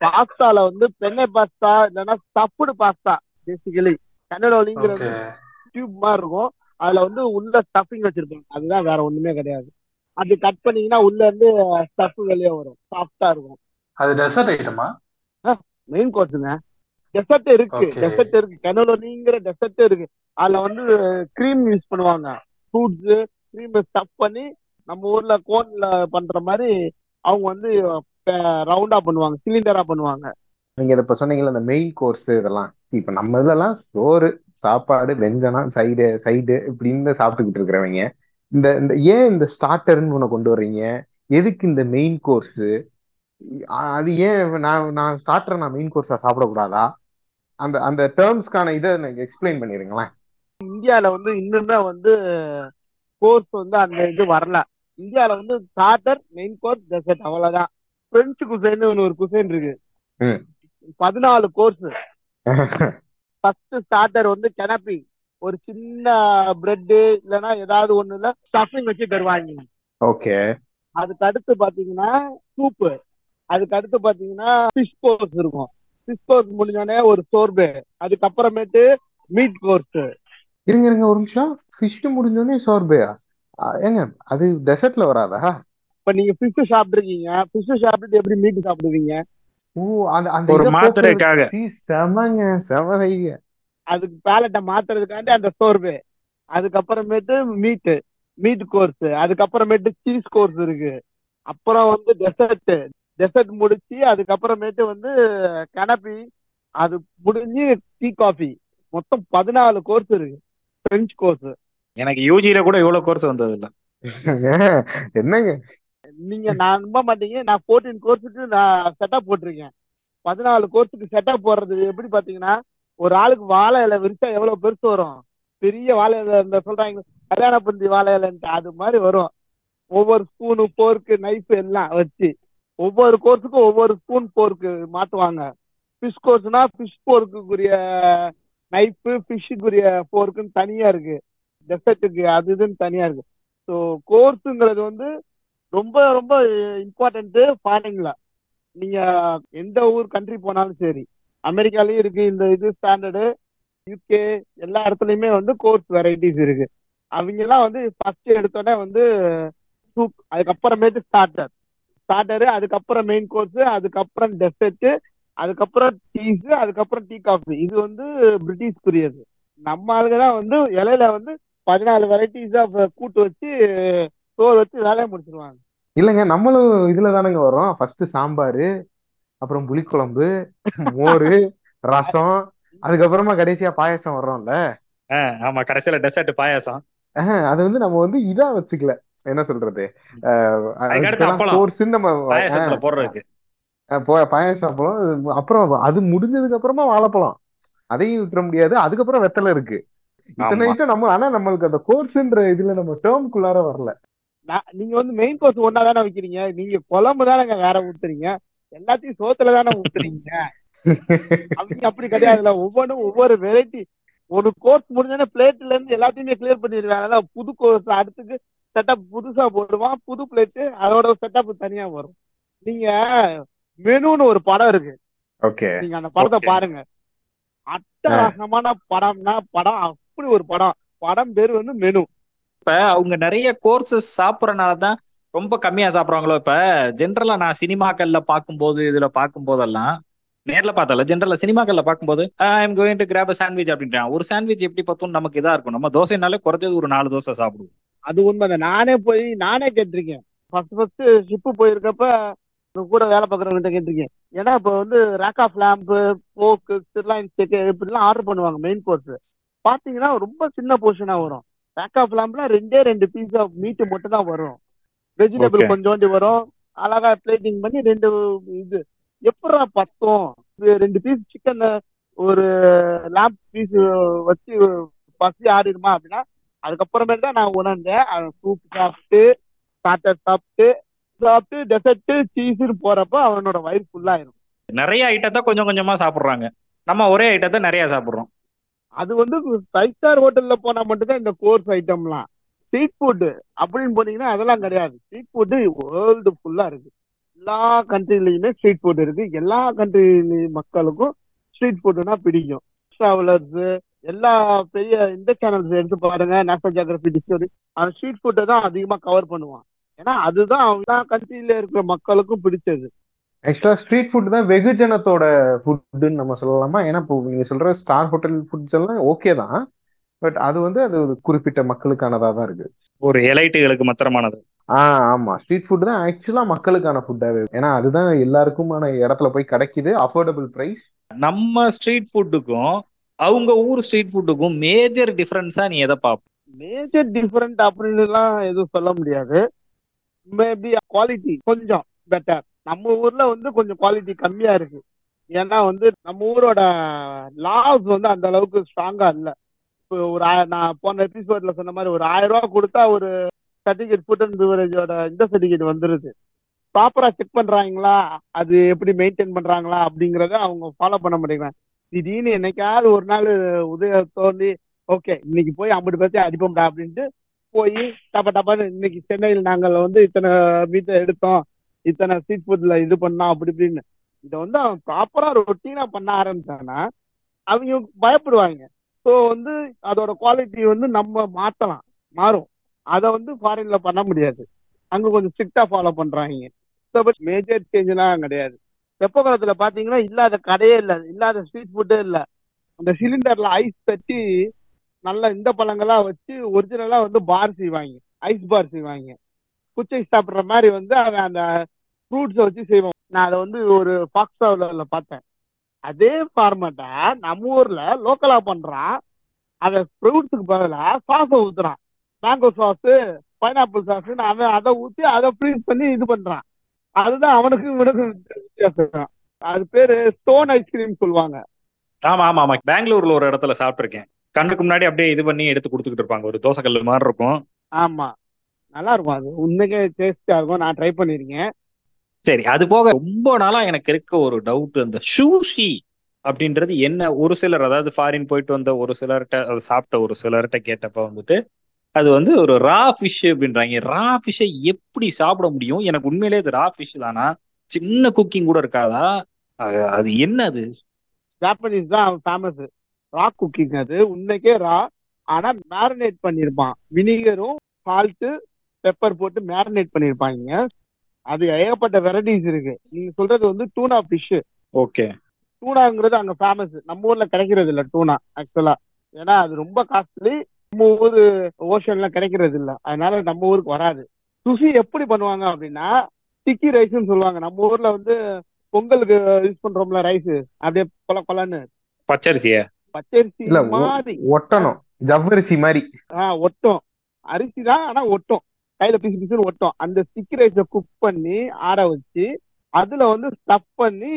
பாஸ்தால வந்து பெண்ணை பாஸ்தா இல்லைன்னா ஸ்டஃப்டு பாஸ்தா பேசிக்கலி கனலோனிங்கிறது ஓகே. டியூப் மாதிரி இருக்கும். அதுல வந்து உள்ள ஸ்டஃபிங் வச்சிருப்பாங்க. அதுதான் வேற ஒண்ணுமே கிடையாது. அது கட் பண்ணீங்கன்னா உள்ள இருந்து ஸ்டஃப் வெளியே வரும். சாஃப்டா இருக்கும். அது டெசர்ட் ஐட்டமா மெயின் கோர்ஸுங்க டெசர்ட் இருக்கு. டெசர்ட் இருக்கு. கனலோனிங்கிற டெசர்ட் இருக்கு. அதுல வந்து க்ரீம் யூஸ் பண்ணுவாங்க. ஃப்ரூட்ஸ் க்ரீம் ஸ்டஃப் பண்ணி நம்ம ஊர்ல கோன்ல பண்ற மாதிரி அவங்க வந்து ரவுண்டா பண்ணுவாங்க. சிலிண்டரா பண்ணுவாங்க. நீங்க இதை இப்ப சொன்னீங்கல்ல இந்த மெயின் கோர்ஸ் இதெல்லாம். இப்ப நம்ம இதெல்லாம் சோறு சாப்பாடு வெஞ்சனம் சைடு சைடு இப்படின்னு சாப்பிட்டுக்கிட்டு இருக்கிறவங்க இந்த இந்த ஏன் இந்த ஸ்டார்டர்னு ஒண்ணு கொண்டு வர்றீங்க? எதுக்கு இந்த மெயின் கோர்ஸ் அது ஏன் நான் நான் ஸ்டார்டர் நான் மெயின் கோர்ஸா சாப்பிடக்கூடாதா? அந்த அந்த டேர்ம்ஸ்க்கான இதை எனக்கு எக்ஸ்பிளைன் பண்ணிருங்களேன். இந்தியால வந்து இன்னுமே வந்து கோர்ஸ் வந்து அந்த இது வரல. இந்தியால வந்து ஸ்டார்டர் மெயின் கோர்ஸ் டெசர்ட் அவ்வளவுதான். பிரெஞ்சு குசைன்னு ஒரு குசைன் இருக்கு. பதினாலு கோர்ஸ் ஃபர்ஸ்ட் ஸ்டார்டர் வந்து கெனப்பி ஒரு சின்ன பிரெட் இல்லைன்னா ஏதாவது ஒண்ணுல ஸ்டஃபிங் வச்சு தருவாங்க. ஓகே அதுக்கு அடுத்து பாத்தீங்கன்னா சூப்பு அதுக்கு அடுத்து பாத்தீங்கன்னா ஃபிஷ் கோர்ஸ் இருக்கும். ஃபிஷ் கோர்ஸ் முடிஞ்சோடனே ஒரு சோர்பு அதுக்கப்புறமேட்டு மீட் கோர்ஸ் இருங்க இருங்க ஒரு நிமிஷம். ஃபிஷ் முடிஞ்சோடனே சோர்பேயா ஏங்க அது டெசர்ட்ல வராதா? இப்ப நீங்க ஃபிஷ் சாப்பிட்டுருக்கீங்க. ஃபிஷ் சாப்பிட்டுட்டு எப்படி மீட் சாப்பிடுவீங்க? ஓ அந்த அந்த ஒரு மாத்திரைக்காக. செமங்க செம அதுக்கு பேலட்டை மாத்துறதுக்காண்டி அந்த சோர்வு. அதுக்கப்புறமேட்டு மீட் மீட் கோர்ஸ் அதுக்கப்புறமேட்டு சீஸ் கோர்ஸ் இருக்கு. அப்புறம் வந்து டெசர்ட் டெசர்ட் முடிச்சு அதுக்கப்புறமேட்டு வந்து கனப்பி அது முடிஞ்சு டீ காஃபி மொத்தம் பதினாலு கோர்ஸ் இருக்கு. பிரெஞ்சு கோர்ஸ் எனக்கு யூஜில கூட இவ்வளவு கோர்ஸ் வந்தது இல்ல என்னங்க? நீங்க நான் நம்ப மாட்டீங்க. நான் ஃபோர்டீன் கோர்ஸுக்கு நான் செட்டப் போட்டிருக்கேன். பதினாலு கோர்ஸுக்கு செட்டப் போடுறது எப்படி பாத்தீங்கன்னா ஒரு ஆளுக்கு வாழை இலை விரிச்சா எவ்வளவு பெருசு வரும்? பெரிய வாழை இலை இந்த சொல்றாங்க கல்யாண பந்தி வாழை இலைன்ட்டு அது மாதிரி வரும். ஒவ்வொரு ஸ்பூனு போர்க்கு நைஃப் எல்லாம் வச்சு ஒவ்வொரு கோர்ஸுக்கும் ஒவ்வொரு ஸ்பூன் போர்க்கு மாத்துவாங்க. ஃபிஷ் கோர்ஸ்னா ஃபிஷ் போர்க்குரிய நைஃபு ஃபிஷ்ஷுக்குரிய போர்க்குன்னு தனியா இருக்கு. டெசர்ட்டுக்கு அது இதுன்னு தனியா இருக்கு. ஸோ கோர்ஸுங்கிறது வந்து ரொம்ப ரொம்ப இம்பார்ட்டன்ட் ஃபாரின்ல நீங்க எந்த ஊர் கண்ட்ரி போனாலும் சரி அமெரிக்காலயும் இருக்கு இந்த இது ஸ்டாண்டர்டு யூகே எல்லா இடத்துலயுமே வந்து கோர்ஸ் வெரைட்டிஸ் இருக்கு. அவங்க எல்லாம் வந்து ஃபர்ஸ்ட் எடுத்தோடனே வந்து சூப் அதுக்கப்புறமேட்டு ஸ்டார்டர் ஸ்டார்டரு அதுக்கப்புறம் மெயின் கோர்ஸ் அதுக்கப்புறம் டெசர்ட் அதுக்கப்புறம் டீஸ் அதுக்கப்புறம் டீ காஃபி இது வந்து பிரிட்டிஷ்குரியது நம்ம ஆளுங்க தான் வந்து இலையில வந்து பதினாலு வெரைட்டிஸ் ஆஃப் கூட்டு வச்சு சோறு வச்சு வேலையை முடிச்சிருவாங்க. இல்லைங்க நம்மளும் இதுல தானங்க வரோம் ஃபர்ஸ்ட் சாம்பார் அப்புறம் புளிக்குழம்பு மோர் ரசம் அதுக்கப்புறமா கடைசியா பாயசம் வர்றோம்ல. ஆமா கடைசியில டெசர்ட் பாயாசம். அது வந்து நம்ம வந்து இதா வச்சுக்கல. என்ன சொல்றது? நம்ம போடுறதுக்கு. பாயாசம் அப்பளம் அப்புறம் அது முடிஞ்சதுக்கு அப்புறமா வாழைப்பழம். அதையும் விட்டுற முடியாது. அதுக்கப்புறம் வெத்தலை இருக்கு. இத்தனை நம்ம ஆனா நம்மளுக்கு அந்த கோர்ஸ்ன்ற இதுல நம்ம டேர்ம்குள்ளார வரல. நீங்க வந்து மெயின் கோர்ஸ் ஒன்னா தானே வைக்கிறீங்க? நீங்க குழம்பு தானேங்க வேற ஊத்துறீங்க. எல்லாத்தையும் சோத்துல தானே ஊத்துறீங்க. அவங்க அப்படி கிடையாதுல்ல ஒவ்வொன்றும் ஒவ்வொரு வெரைட்டி ஒரு கோர்ஸ் முடிஞ்சோடனே பிளேட்ல இருந்து எல்லாத்தையுமே கிளியர் பண்ணிடுவாங்க புது கோர்ஸ் அடுத்துக்கு செட்டப் புதுசா போடுவான். புது பிளேட் அதோட செட்டப் தனியா வரும். நீங்க மெனுன்னு ஒரு படம் இருக்கு. ஓகே நீங்க அந்த படத்தை. பாருங்க. அட்டகாசமான படம்னா படம் அப்படி ஒரு படம். படம் பேர் வந்து மெனு இப்ப அவங்க நிறைய கோர்சஸ் சாப்பிடறனால தான் ரொம்ப கம்மியா சாப்பிடுறாங்களோ இப்ப? ஜென்ரலா நான் சினிமாக்கள்ல பார்க்கும்போது இதுல பார்க்கும்போதெல்லாம் நேர்ல பார்த்தல ஜென்ரலா சினிமாக்கள்ல பார்க்கும்போது I am going to grab sandwich அப்படின்றான் ஒரு சாண்ட்விச் எப்படி பார்த்தோம் நமக்கு இதா இருக்கும். நம்ம தோசைனாலே குறைஞ்சது ஒரு நாலு தோசை சாப்பிடுவோம். அது உண்மைதான். நானே போய் நானே கேட்டிருக்கேன். ஃபர்ஸ்ட் ஃபர்ஸ்ட் ஷிப்பு போயிருக்கப்ப கூட வேலை பார்க்குறவங்க கேட்டிருக்கேன். ஏன்னா இப்போ வந்து ரேக் ஆஃப் லேம்பு போக்கு சிர்லாயின் இப்படிலாம் ஆர்டர் பண்ணுவாங்க மெயின் கோர்ஸ் பார்த்தீங்கன்னா ரொம்ப சின்ன போர்ஷனாக வரும். ரேக் ஆஃப் லேம்ப்லாம் ரெண்டே ரெண்டு பீஸ் ஆஃப் மீட் மட்டும் தான் வரும். வெஜிடபிள். கொஞ்சோண்டி வரும். அழகா பிளேட்டிங் பண்ணி ரெண்டு இது எப்படா பத்தும்? ரெண்டு பீஸ் சிக்கன் ஒரு லேம்ப் பீஸ் வச்சு பசி ஆடிடுமா அப்படின்னா அதுக்கப்புறமேட்டு தான் நான் உணர்ந்தேன். சூப் சாப்பிட்டு ஸ்டார்டர் சாப்பிட்டு சாப்பிட்டு டெசர்ட் சீஸ்னு போறப்ப அவனோட வயிறு ஃபுல்லாயிரும் நிறைய ஐட்டத்தை கொஞ்சம் கொஞ்சமா சாப்பிடுறாங்க. நம்ம ஒரே ஐட்டத்தை நிறைய சாப்பிடுறோம். அது வந்து ஃபைவ் ஸ்டார் ஹோட்டல்ல போனா மட்டும்தான் இந்த கோர்ஸ் ஐட்டம்லாம் ஸ்ட்ரீட் ஃபுட்டு அப்படின்னு போனீங்கன்னா அதெல்லாம் கிடையாது. ஸ்ட்ரீட் ஃபுட்டு வேர்ல்டு ஃபுல்லா இருக்கு. எல்லா கண்ட்ரிலையுமே ஸ்ட்ரீட் ஃபுட் இருக்கு. எல்லா கண்ட்ரி மக்களுக்கும் ஸ்ட்ரீட் ஃபுட்டுனா பிடிக்கும். டிராவலர்ஸ் எல்லா பெரிய இந்த சேனல்ஸ் எடுத்து பாருங்க. நேஷனல் ஜியாகிரபி டிஸ்கவரி அந்த ஸ்ட்ரீட் ஃபுட்டை தான் அதிகமாக கவர் பண்ணுவான். ஏன்னா அதுதான் எல்லா கண்ட்ரியில இருக்கிற மக்களுக்கும் பிடிச்சது. ஆக்சுவலா ஸ்ட்ரீட் ஃபுட் தான் வெகுஜனத்தோட ஃபுட்டுன்னு நம்ம சொல்லலாமா? ஏன்னா இப்போ நீங்க சொல்ற ஸ்டார் ஹோட்டல் ஃபுட்ஸ் எல்லாம் ஓகே தான். பட் அது வந்து அது ஒரு குறிப்பிட்ட மக்களுக்கானதா தான் இருக்கு. ஒரு எலைட்டுகளுக்கு மாத்திரமானது. ஆ ஆமா. ஸ்ட்ரீட் ஃபுட் தான் ஆக்சுவலா மக்களுக்கான ஃபுட்டாவே ஏன்னா அதுதான் எல்லாருக்குமான இடத்துல போய் கிடைக்குது. அஃபோர்டபுள் பிரைஸ் நம்ம ஸ்ட்ரீட் ஃபுட்டுக்கும் அவங்க ஊர் ஸ்ட்ரீட் ஃபுட்டுக்கும் மேஜர் டிஃபரன்ஸா நீ எதை பார்ப்ப மேஜர் டிஃபரெண்ட் அப்படின்னுலாம் எதுவும் சொல்ல முடியாது. மேபி குவாலிட்டி கொஞ்சம் பெட்டர் நம்ம ஊர்ல வந்து கொஞ்சம் குவாலிட்டி கம்மியா இருக்கு. ஏன்னா வந்து நம்ம ஊரோட லாஸ் வந்து அந்த அளவுக்கு ஸ்ட்ராங்கா இல்ல. இப்போ ஒரு நான் போன எபிசோட்ல சொன்ன மாதிரி ஒரு ஆயிரம் ரூபா கொடுத்தா ஒரு சர்டிஃபிகேட் ஃபுட் அண்ட் பிவரேஜோட இந்த சர்டிஃபிகேட் வந்துருது. ப்ராப்பரா செக் பண்றாங்களா? அது எப்படி மெயின்டைன் பண்றாங்களா? அப்படிங்கறத அவங்க ஃபாலோ பண்ண மாட்டேங்கிறாங்க. திடீர்னு என்னைக்காவது ஒரு நாள் உதய தோண்டி ஓகே இன்னைக்கு போய் ஐம்பது பேர்த்தையும் அடிப்போம்டா அப்படின்ட்டு போய் டப்ப டப்பான்னு இன்னைக்கு சென்னையில் நாங்கள் வந்து இத்தனை வீட்டை எடுத்தோம். இத்தனை ஸ்ட்ரீட் ஃபுட்ல இது பண்ணா அப்படி இப்படின்னு. இதை வந்து அவன் ப்ராப்பரா ரொட்டீனா பண்ண ஆரம்பிச்சாங்கன்னா அவங்க பயப்படுவாங்க. ஸோ வந்து அதோட குவாலிட்டி வந்து நம்ம மாத்தலாம். மாறும். அதை வந்து ஃபாரின்ல பண்ண முடியாது. அங்க கொஞ்சம் ஸ்ட்ரிக்டா ஃபாலோ பண்றாங்க. மேஜர் சேஞ்ச்லாம் கிடையாது. வெப்ப காலத்துல பாத்தீங்கன்னா இல்லாத கடையே இல்ல. இல்லாத ஸ்ட்ரீட் ஃபுட்டே இல்ல. அந்த சிலிண்டர்ல ஐஸ் தட்டி நல்ல இந்த பழங்களா வச்சு ஒரிஜினலா வந்து பார் செய்வாங்க. ஐஸ் பார் செய்வாங்க. குச்சை சாப்பிடுற மாதிரி வந்து அவன் அந்த ஃப்ரூட்ஸை வச்சு செய்வான் நான் அதை வந்து ஒரு ஃபாக்ஸாவில் பார்த்தேன். அதே ஃபார்மேட்டை நம்ம ஊர்ல லோக்கலா பண்றான். அதை ஃப்ரூட்ஸுக்கு பதிலா சாஸை ஊத்துறான். மேங்கோ சாஸ் பைனாப்பிள் சாஸ்ன்னு அவன் அதை ஊத்தி அதை ஃப்ரீஸ் பண்ணி இது பண்றான். அதுதான் அவனுக்கு இவனுக்கு வித்தியாசம். அது பேரு ஸ்டோன் ஐஸ்கிரீம் சொல்லுவாங்க. ஆமா ஆமா ஆமா. பெங்களூர்ல ஒரு இடத்துல சாப்பிட்டிருக்கேன். கண்ணுக்கு முன்னாடி அப்படியே இது பண்ணி எடுத்து கொடுத்துக்கிட்டு இருப்பாங்க. ஒரு தோசைக்கல் மாதிரி இருக்கும். ஆமா. நல்லா இருக்கும். அது உண்மைக்கே டேஸ்டா இருக்கும். நான் ட்ரை பண்ணிருக்கேன் சரி அது போக ரொம்ப நாளா எனக்கு இருக்க ஒரு டவுட் அந்த ஷூஷி அப்படின்றது என்ன? ஒரு சிலர் அதாவது ஃபாரின் போயிட்டு வந்த ஒரு சிலர்கிட்ட அது சாப்பிட்ட ஒரு சிலர்கிட்ட கேட்டப்ப வந்துட்டு அது வந்து ஒரு ரா ஃபிஷ் அப்படின்றாங்க. ரா ஃபிஷ்ஷை எப்படி சாப்பிட முடியும்? எனக்கு உண்மையிலே அது ரா ஃபிஷ் தானா? சின்ன குக்கிங் கூட இருக்காதா? அது என்ன அது? ஜாப்பனீஸ் தான் ஃபேமஸ் ரா குக்கிங் அது. உண்மைக்கே ரா ஆனா மேரினேட் பண்ணியிருப்பான் வினிகரும் சால்ட்டு பெப்பர் போட்டு மேரினேட் பண்ணியிருப்பாங்க அது ஏகப்பட்ட வெரைட்டிஸ் இருக்கு. நீங்க சொல்றது வந்து டூனா ஃபிஷ் ஓகே டூனாங்கிறது அங்க ஃபேமஸ் நம்ம ஊர்ல கிடைக்கிறது இல்ல டூனா ஆக்சுவலா ஏன்னா அது ரொம்ப காஸ்ட்லி நம்ம ஊர் ஓஷன்ல கிடைக்கிறது இல்ல அதனால நம்ம ஊருக்கு வராது. சுஷி எப்படி பண்ணுவாங்க அப்படின்னா ஸ்டிக்கி ரைஸ்னு சொல்லுவாங்க. நம்ம ஊர்ல வந்து பொங்கலுக்கு யூஸ் பண்றோம்ல ரைஸ் அப்படியே கொல கொலன்னு. பச்சரிசிய? பச்சரிசி மாதிரி. ஒட்டணும். ஜவ்வரிசி மாதிரி. ஆஹ் ஒட்டும். அரிசி தான் ஆனா ஒட்டும். கையில பிசு பிசுன்னு ஒட்டும். அந்த ஸ்டிக்கி ரைஸ குக் பண்ணி ஆற வச்சு அதுல வந்து ஸ்டஃப் பண்ணி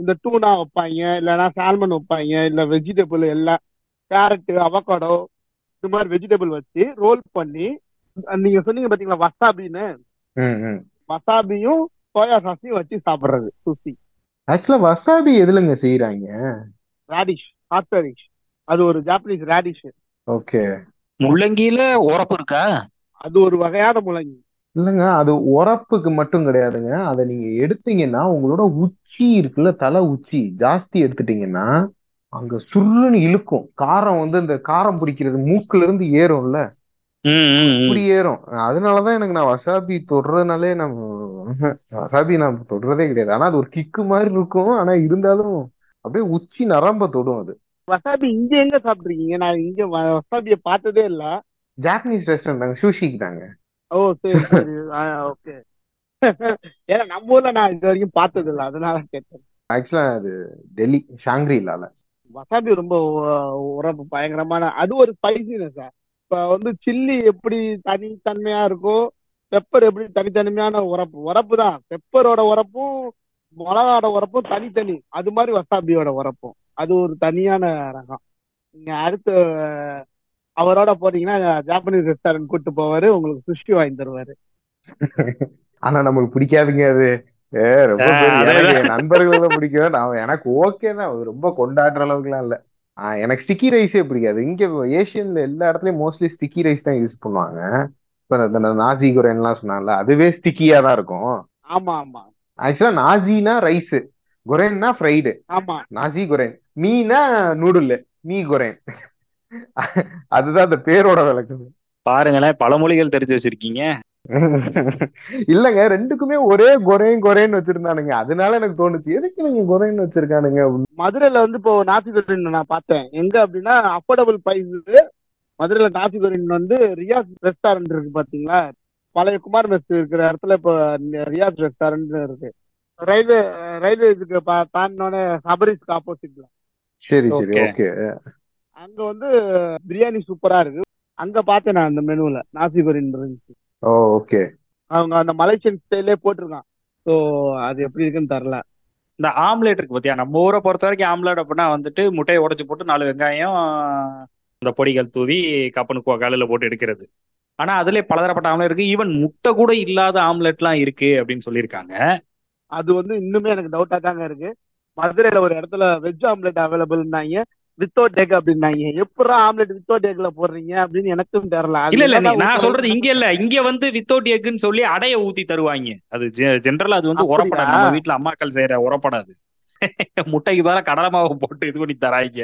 இந்த டூனா வைப்பாங்க இல்லைன்னா சால்மன் வைப்பாங்க இல்ல வெஜிடபிள் எல்லாம் கேரட் அவகாடோ இந்த மாதிரி வெஜிடபிள் வச்சு ரோல் பண்ணி நீங்க சொன்னீங்க பாத்தீங்களா வசாபின்னு வசாபியும் சோயா சாஸையும் வச்சு சாப்பிடுறது சுசி ஆக்சுவலா வசாபி எதுலங்க செய்யறாங்க ராடிஷ் ஹாட் ராடிஷ் அது ஒரு ஜாப்பனீஸ் ராடிஷ் ஓகே முள்ளங்கியில உரப்பு இருக்கா? அது ஒரு வகையான முள்ளங்கி இல்லைங்க அது உரப்புக்கு மட்டும் கிடையாதுங்க. அதை நீங்க எடுத்தீங்கன்னா உங்களோட உச்சி இருக்குல்ல தலை உச்சி ஜாஸ்தி எடுத்துட்டீங்கன்னா அங்க சுருன்னு இழுக்கும். காரம் வந்து இந்த காரம் பிடிக்கிறது மூக்குல இருந்து ஏறும்ல. அப்படி ஏறும். அதனாலதான் எனக்கு நான் வசாபி தொடுறதுனாலே நான் வசாபி நான் தொடுறதே கிடையாது. ஆனா அது ஒரு கிக்கு மாதிரி இருக்கும். ஆனா இருந்தாலும் அப்படியே உச்சி நரம்ப தொடும் அது. வசாபி இங்க எங்க சாப்பிட்டுருக்கீங்க? நான் இங்க வசாபிய பார்த்ததே இல்ல. ஜாப்பனீஸ் ரெஸ்டாரண்ட் தாங்க சூஷிக்கு தாங்க. ஓ சரி சரி. ஓகே. ஏன்னா நம்ம ஊர்ல நான் இது வரைக்கும் பார்த்தது இல்ல அதனால கேட்டேன். ஆக்சுவலா அது டெல்லி ஷாங்க்ரிலால. வசாபி ரொம்ப உரப்பு பயங்கரமான அது ஒரு ஸ்பைசினஸ் இப்ப வந்து சில்லி எப்படி தனித்தன்மையா இருக்கோ பெப்பர் எப்படி தனித்தன்மையான உரப்பு. உரப்பு தான். பெப்பரோட உரப்பும் மிளகாவோட உரப்பும் தனித்தனி. அது மாதிரி வசாபியோட உரப்பும். அது ஒரு தனியான ரகம். நீங்க அடுத்து அவரோட போனீங்கன்னா ஜாப்பனீஸ் ரெஸ்டாரண்ட் கூட்டு போவாரு உங்களுக்கு சுஷி வாங்கி தருவாரு. ஆனா நமக்கு பிடிக்காதுங்க அது. ரொம்ப நண்பர்களும் பிடிக்கும். நான் எனக்கு ஓகே தான். ரொம்ப கொண்டாடுற அளவுக்குலாம் இல்ல. ஆ, எனக்கு ஸ்டிக்கி ரைஸே பிடிக்காது. இங்க ஏஷியன்ல எல்லா இடத்துலயும் மோஸ்ட்லி ஸ்டிக்கி ரைஸ் தான் யூஸ் பண்ணுவாங்க. இப்ப இந்த நாசி குரேன்லாம் சொன்னால அதுவே ஸ்டிக்கியா தான் இருக்கும். ஆமா ஆமா. ஆக்சுவலா நாசினா ரைஸ் குரேன்னா ஃப்ரைடு ஆமா. நாசி குரேன் மீனா நூடுல் மீ குரேன் அதுதான் அந்த பேரோட விளக்கம். பாருங்களேன் பல மொழிகள் தெரிஞ்சு வச்சிருக்கீங்க. இல்லங்க ரெண்டுக்குமே ஒரே கொரேன் கொரேன்னு வச்சிருந்தானுங்க. அதனால எனக்கு தோணுச்சு எதுக்கு நீங்க கொரேன்னு வச்சிருக்கானுங்க. மதுரையில வந்து இப்போ நாசிகரின் நான் பார்த்தேன். எங்க அப்படின்னா அஃபோர்டபுள் பிரைஸ் மதுரையில நாசிகரின் வந்து ரியாஸ் ரெஸ்டாரண்ட் இருக்கு பாத்தீங்களா பழைய குமார் மெஸ் இருக்கிற இடத்துல இப்போ ரியாஸ் ரெஸ்டாரண்ட் இருக்கு. ரயில்வே ரயில்வே இதுக்கு தாண்டினோடனே சபரிஸ்க்கு ஆப்போசிட்ல சரி சரி. ஓகே அங்க வந்து பிரியாணி சூப்பரா இருக்கு அங்க பார்த்தேன் நான் அந்த மெனுல நாசிகரின் இருந்துச்சு. ஓ ஓகே அவங்க அந்த மலேசியன் ஸ்டைலே போட்டிருக்கான். ஸோ அது எப்படி இருக்குன்னு தெரில இந்த ஆம்லேட் இருக்கு பாத்தியா? நம்ம ஊரை பொறுத்த வரைக்கும் ஆம்லேட் அப்படின்னா வந்துட்டு முட்டையை உடைச்சு போட்டு நாலு வெங்காயம் இந்த பொடிகள் தூவி கப்பனு கல்லில் போட்டு எடுக்கிறது. ஆனா அதுலயே பலதரப்பட்ட ஆம்லேட் இருக்கு. ஈவன் முட்டை கூட இல்லாத ஆம்லெட்லாம் இருக்கு அப்படின்னு சொல்லியிருக்காங்க. அது வந்து இன்னுமே எனக்கு டவுட்டா தாங்க இருக்கு. மதுரையில ஒரு இடத்துல வெஜ் ஆம்லெட் அவைலபிள்னாங்க வித்தவுட் எக் அப்படின்னாங்க. எப்படா ஆம்லெட் வித்தவுட் எக்ல போடுறீங்க அப்படின்னு எனக்கும் தெரியல. இல்ல இல்ல நான் சொல்றது இங்க இல்ல. இங்க வந்து வித்தவுட் எக்குன்னு சொல்லி அடைய ஊத்தி தருவாங்க. அது ஜென்ரலா அது வந்து? உரப்படாது. நம்ம வீட்ல அம்மாக்கள் செய்யற உரப்படாது. முட்டைக்கு பதிலா கடலை மாவு போட்டு இது பண்ணி தராங்க.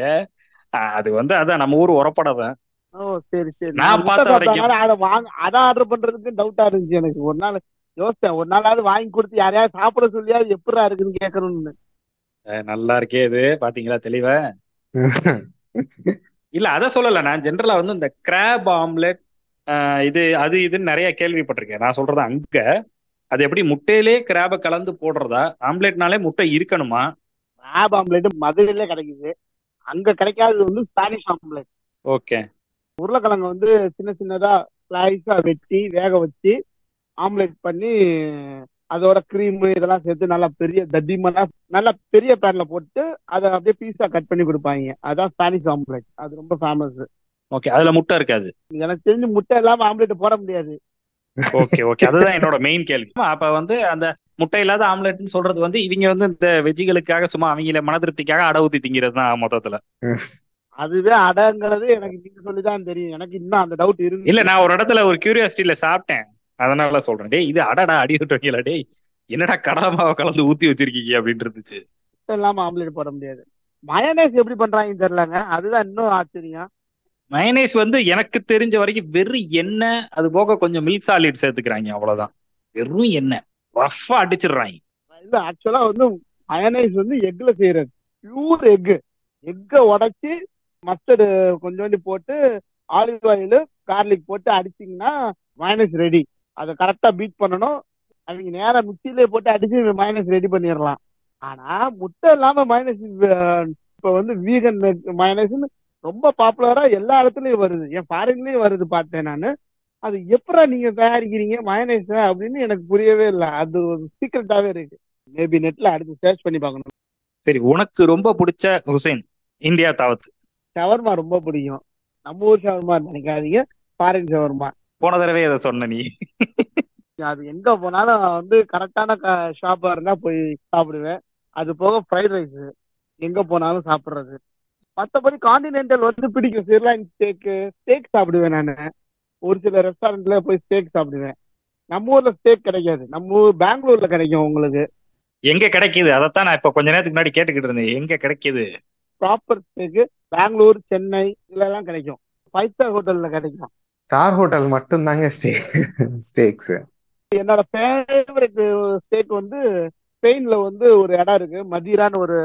அது வந்து அதான் நம்ம ஊர் உரப்படாதான் ஓ சரி சரி. நான் பார்த்த வரைக்கும். சாப்பிட்டனால அதை வாங்க அதை ஆர்டர் பண்றதுக்கு டவுட்டா இருந்துச்சு எனக்கு. ஒரு நாள் யோசிச்சேன் ஒரு நாளாவது வாங்கி கொடுத்து யாரையாவது சாப்பிட சொல்லியாவது எப்படா இருக்குன்னு கேட்கணும்னு. நல்லா இருக்கே இது. பாத்தீங்களா தெளிவா? இல்ல அத சொல்லல. நான் ஜென்ரலா வந்து இந்த கிராப் ஆம்லெட் இது அது இதுன்னு நிறைய கேள்விப்பட்டிருக்கேன். நான் சொல்றது அங்க. அது எப்படி முட்டையிலே கிராப கலந்து போடுறதா? ஆம்லெட்னாலே முட்டை இருக்கணுமா? ஆப் ஆம்லெட் மதுரையிலே கிடைக்குது. அங்க கிடைக்காதது வந்து ஸ்பானிஷ் ஆம்லெட் ஓகே. உருளைக்கிழங்கு வந்து சின்ன சின்னதா ஸ்லைஸா வெட்டி வேக வச்சு ஆம்லெட் பண்ணி அதோட க்ரீம் இதெல்லாம் சேர்த்து நல்லா பெரிய தடிமனா நல்லா பெரிய பேன்ல போட்டு அதை அப்படியே பீஸா கட் பண்ணி கொடுப்பாங்க. அதான் ஸ்பானிஷ் ஆம்லெட் அது ரொம்ப ஃபேமஸ் ஓகே அதுல முட்டை இருக்காது. எனக்கு தெரிஞ்சு முட்டை இல்லாம ஆம்லெட் போட முடியாது. ஓகே ஓகே அதுதான் என்னோட மெயின் கேள்வி. அப்ப வந்து அந்த முட்டை இல்லாத ஆம்லெட்னு சொல்றது வந்து இவங்க வந்து இந்த வெஜ்ஜிகளுக்காக சும்மா அவங்கள மன திருப்திக்காக அடை ஊத்தி திங்கிறது தான் மொத்தத்துல. அதுவே அடங்கிறது எனக்கு நீங்க சொல்லிதான் தெரியும். எனக்கு இன்னும் அந்த டவுட் இருந்து இல்ல நான் ஒரு இடத்துல ஒரு கியூரியாசிட்டியில சாப்பிட்டேன். அதனால சொல்றேன். டேய் இது அடடா அடி விட்டுவீங்களா டேய் என்னடா கடலை மாவை கலந்து ஊத்தி வச்சிருக்கீங்க அப்படின்னு இருந்துச்சு. இல்லாம ஆம்லேட் போட முடியாது. மயனேஸ் எப்படி பண்றாங்கன்னு தெரியலங்க. அதுதான் இன்னும் ஆச்சரியம். மயனைஸ் வந்து எனக்கு தெரிஞ்ச வரைக்கும் வெறும் எண்ணெய் அது போக கொஞ்சம் மில்க் சாலிட் சேர்த்துக்கிறாங்க அவ்வளவுதான். வெறும் எண்ணெய். ரஃபா அடிச்சிடுறாங்க. இல்ல ஆக்சுவலா வந்து மயனைஸ் வந்து எக்ல செய்யறது. பியூர் எக் எக்கை உடைச்சி மஸ்டர்டு கொஞ்சோண்டி போட்டு ஆலிவ் ஆயில் கார்லிக் போட்டு அடிச்சிங்கன்னா மயனைஸ் ரெடி அதை கரெக்டா பீட் பண்ணணும். அவங்க நேரா மிக்சியிலே போட்டு அடிச்சு மயனைஸ் ரெடி பண்ணிடலாம். ஆனா முட்டை இல்லாம மயனைஸ் இப்ப வந்து வீகன் மயனைஸ்னு ரொம்ப பாப்புலரா எல்லா இடத்துலயும் வருது. என் ஃபாரின்லயும் வருது பார்த்தேன் நான். அது எப்படா நீங்க தயாரிக்கிறீங்க மயனைஸ் அப்படின்னு எனக்கு புரியவே இல்லை. அது ஒரு சீக்கிரட்டாவே இருக்கு. மேபி நெட்ல அடுத்து சர்ச் பண்ணி பார்க்கணும். சரி உனக்கு ரொம்ப பிடிச்ச ஹுசைன் இந்தியா தாவத் ஷவர்மா ரொம்ப பிடிக்கும். நம்ம ஊர் ஷவர்மா நினைக்காதீங்க. ஃபாரின் ஷவர்மா. போன தடவை அதை சொன்ன நீ. அது எங்க போனாலும் வந்து கரெக்டான ஷாப்பா இருந்தா போய் சாப்பிடுவேன். அது போக ஃப்ரைட் ரைஸ் எங்க போனாலும் சாப்பிடுறது. மற்றபடி காண்டினென்டல் வந்து பிடிக்கும். சிர்லாயின் ஸ்டேக்கு ஸ்டேக் சாப்பிடுவேன் நான். ஒரு சில ரெஸ்டாரண்ட்ல போய் ஸ்டேக் சாப்பிடுவேன். நம்ம ஊர்ல ஸ்டேக் கிடைக்காது. நம்ம ஊர் பெங்களூர்ல கிடைக்கும் உங்களுக்கு. எங்க கிடைக்குது? அதைத்தான் நான் இப்ப கொஞ்ச நேரத்துக்கு முன்னாடி கேட்டுக்கிட்டு இருந்தேன். எங்க கிடைக்குது? ப்ராப்பர் ஸ்டேக்கு பெங்களூர் சென்னை இதெல்லாம் கிடைக்கும். ஃபைவ் ஸ்டார் ஹோட்டல்ல கிடைக்கும். ஸ்டார் ஹோட்டல் மட்டும் தாங்க ஸ்டே ஸ்டேக்ஸ் என்னோட ஃபேவரட் ஸ்டேக் வந்து ஸ்பெயின்ல வந்து ஒரு இடம் இருக்கு மதீரான்னு ஒரு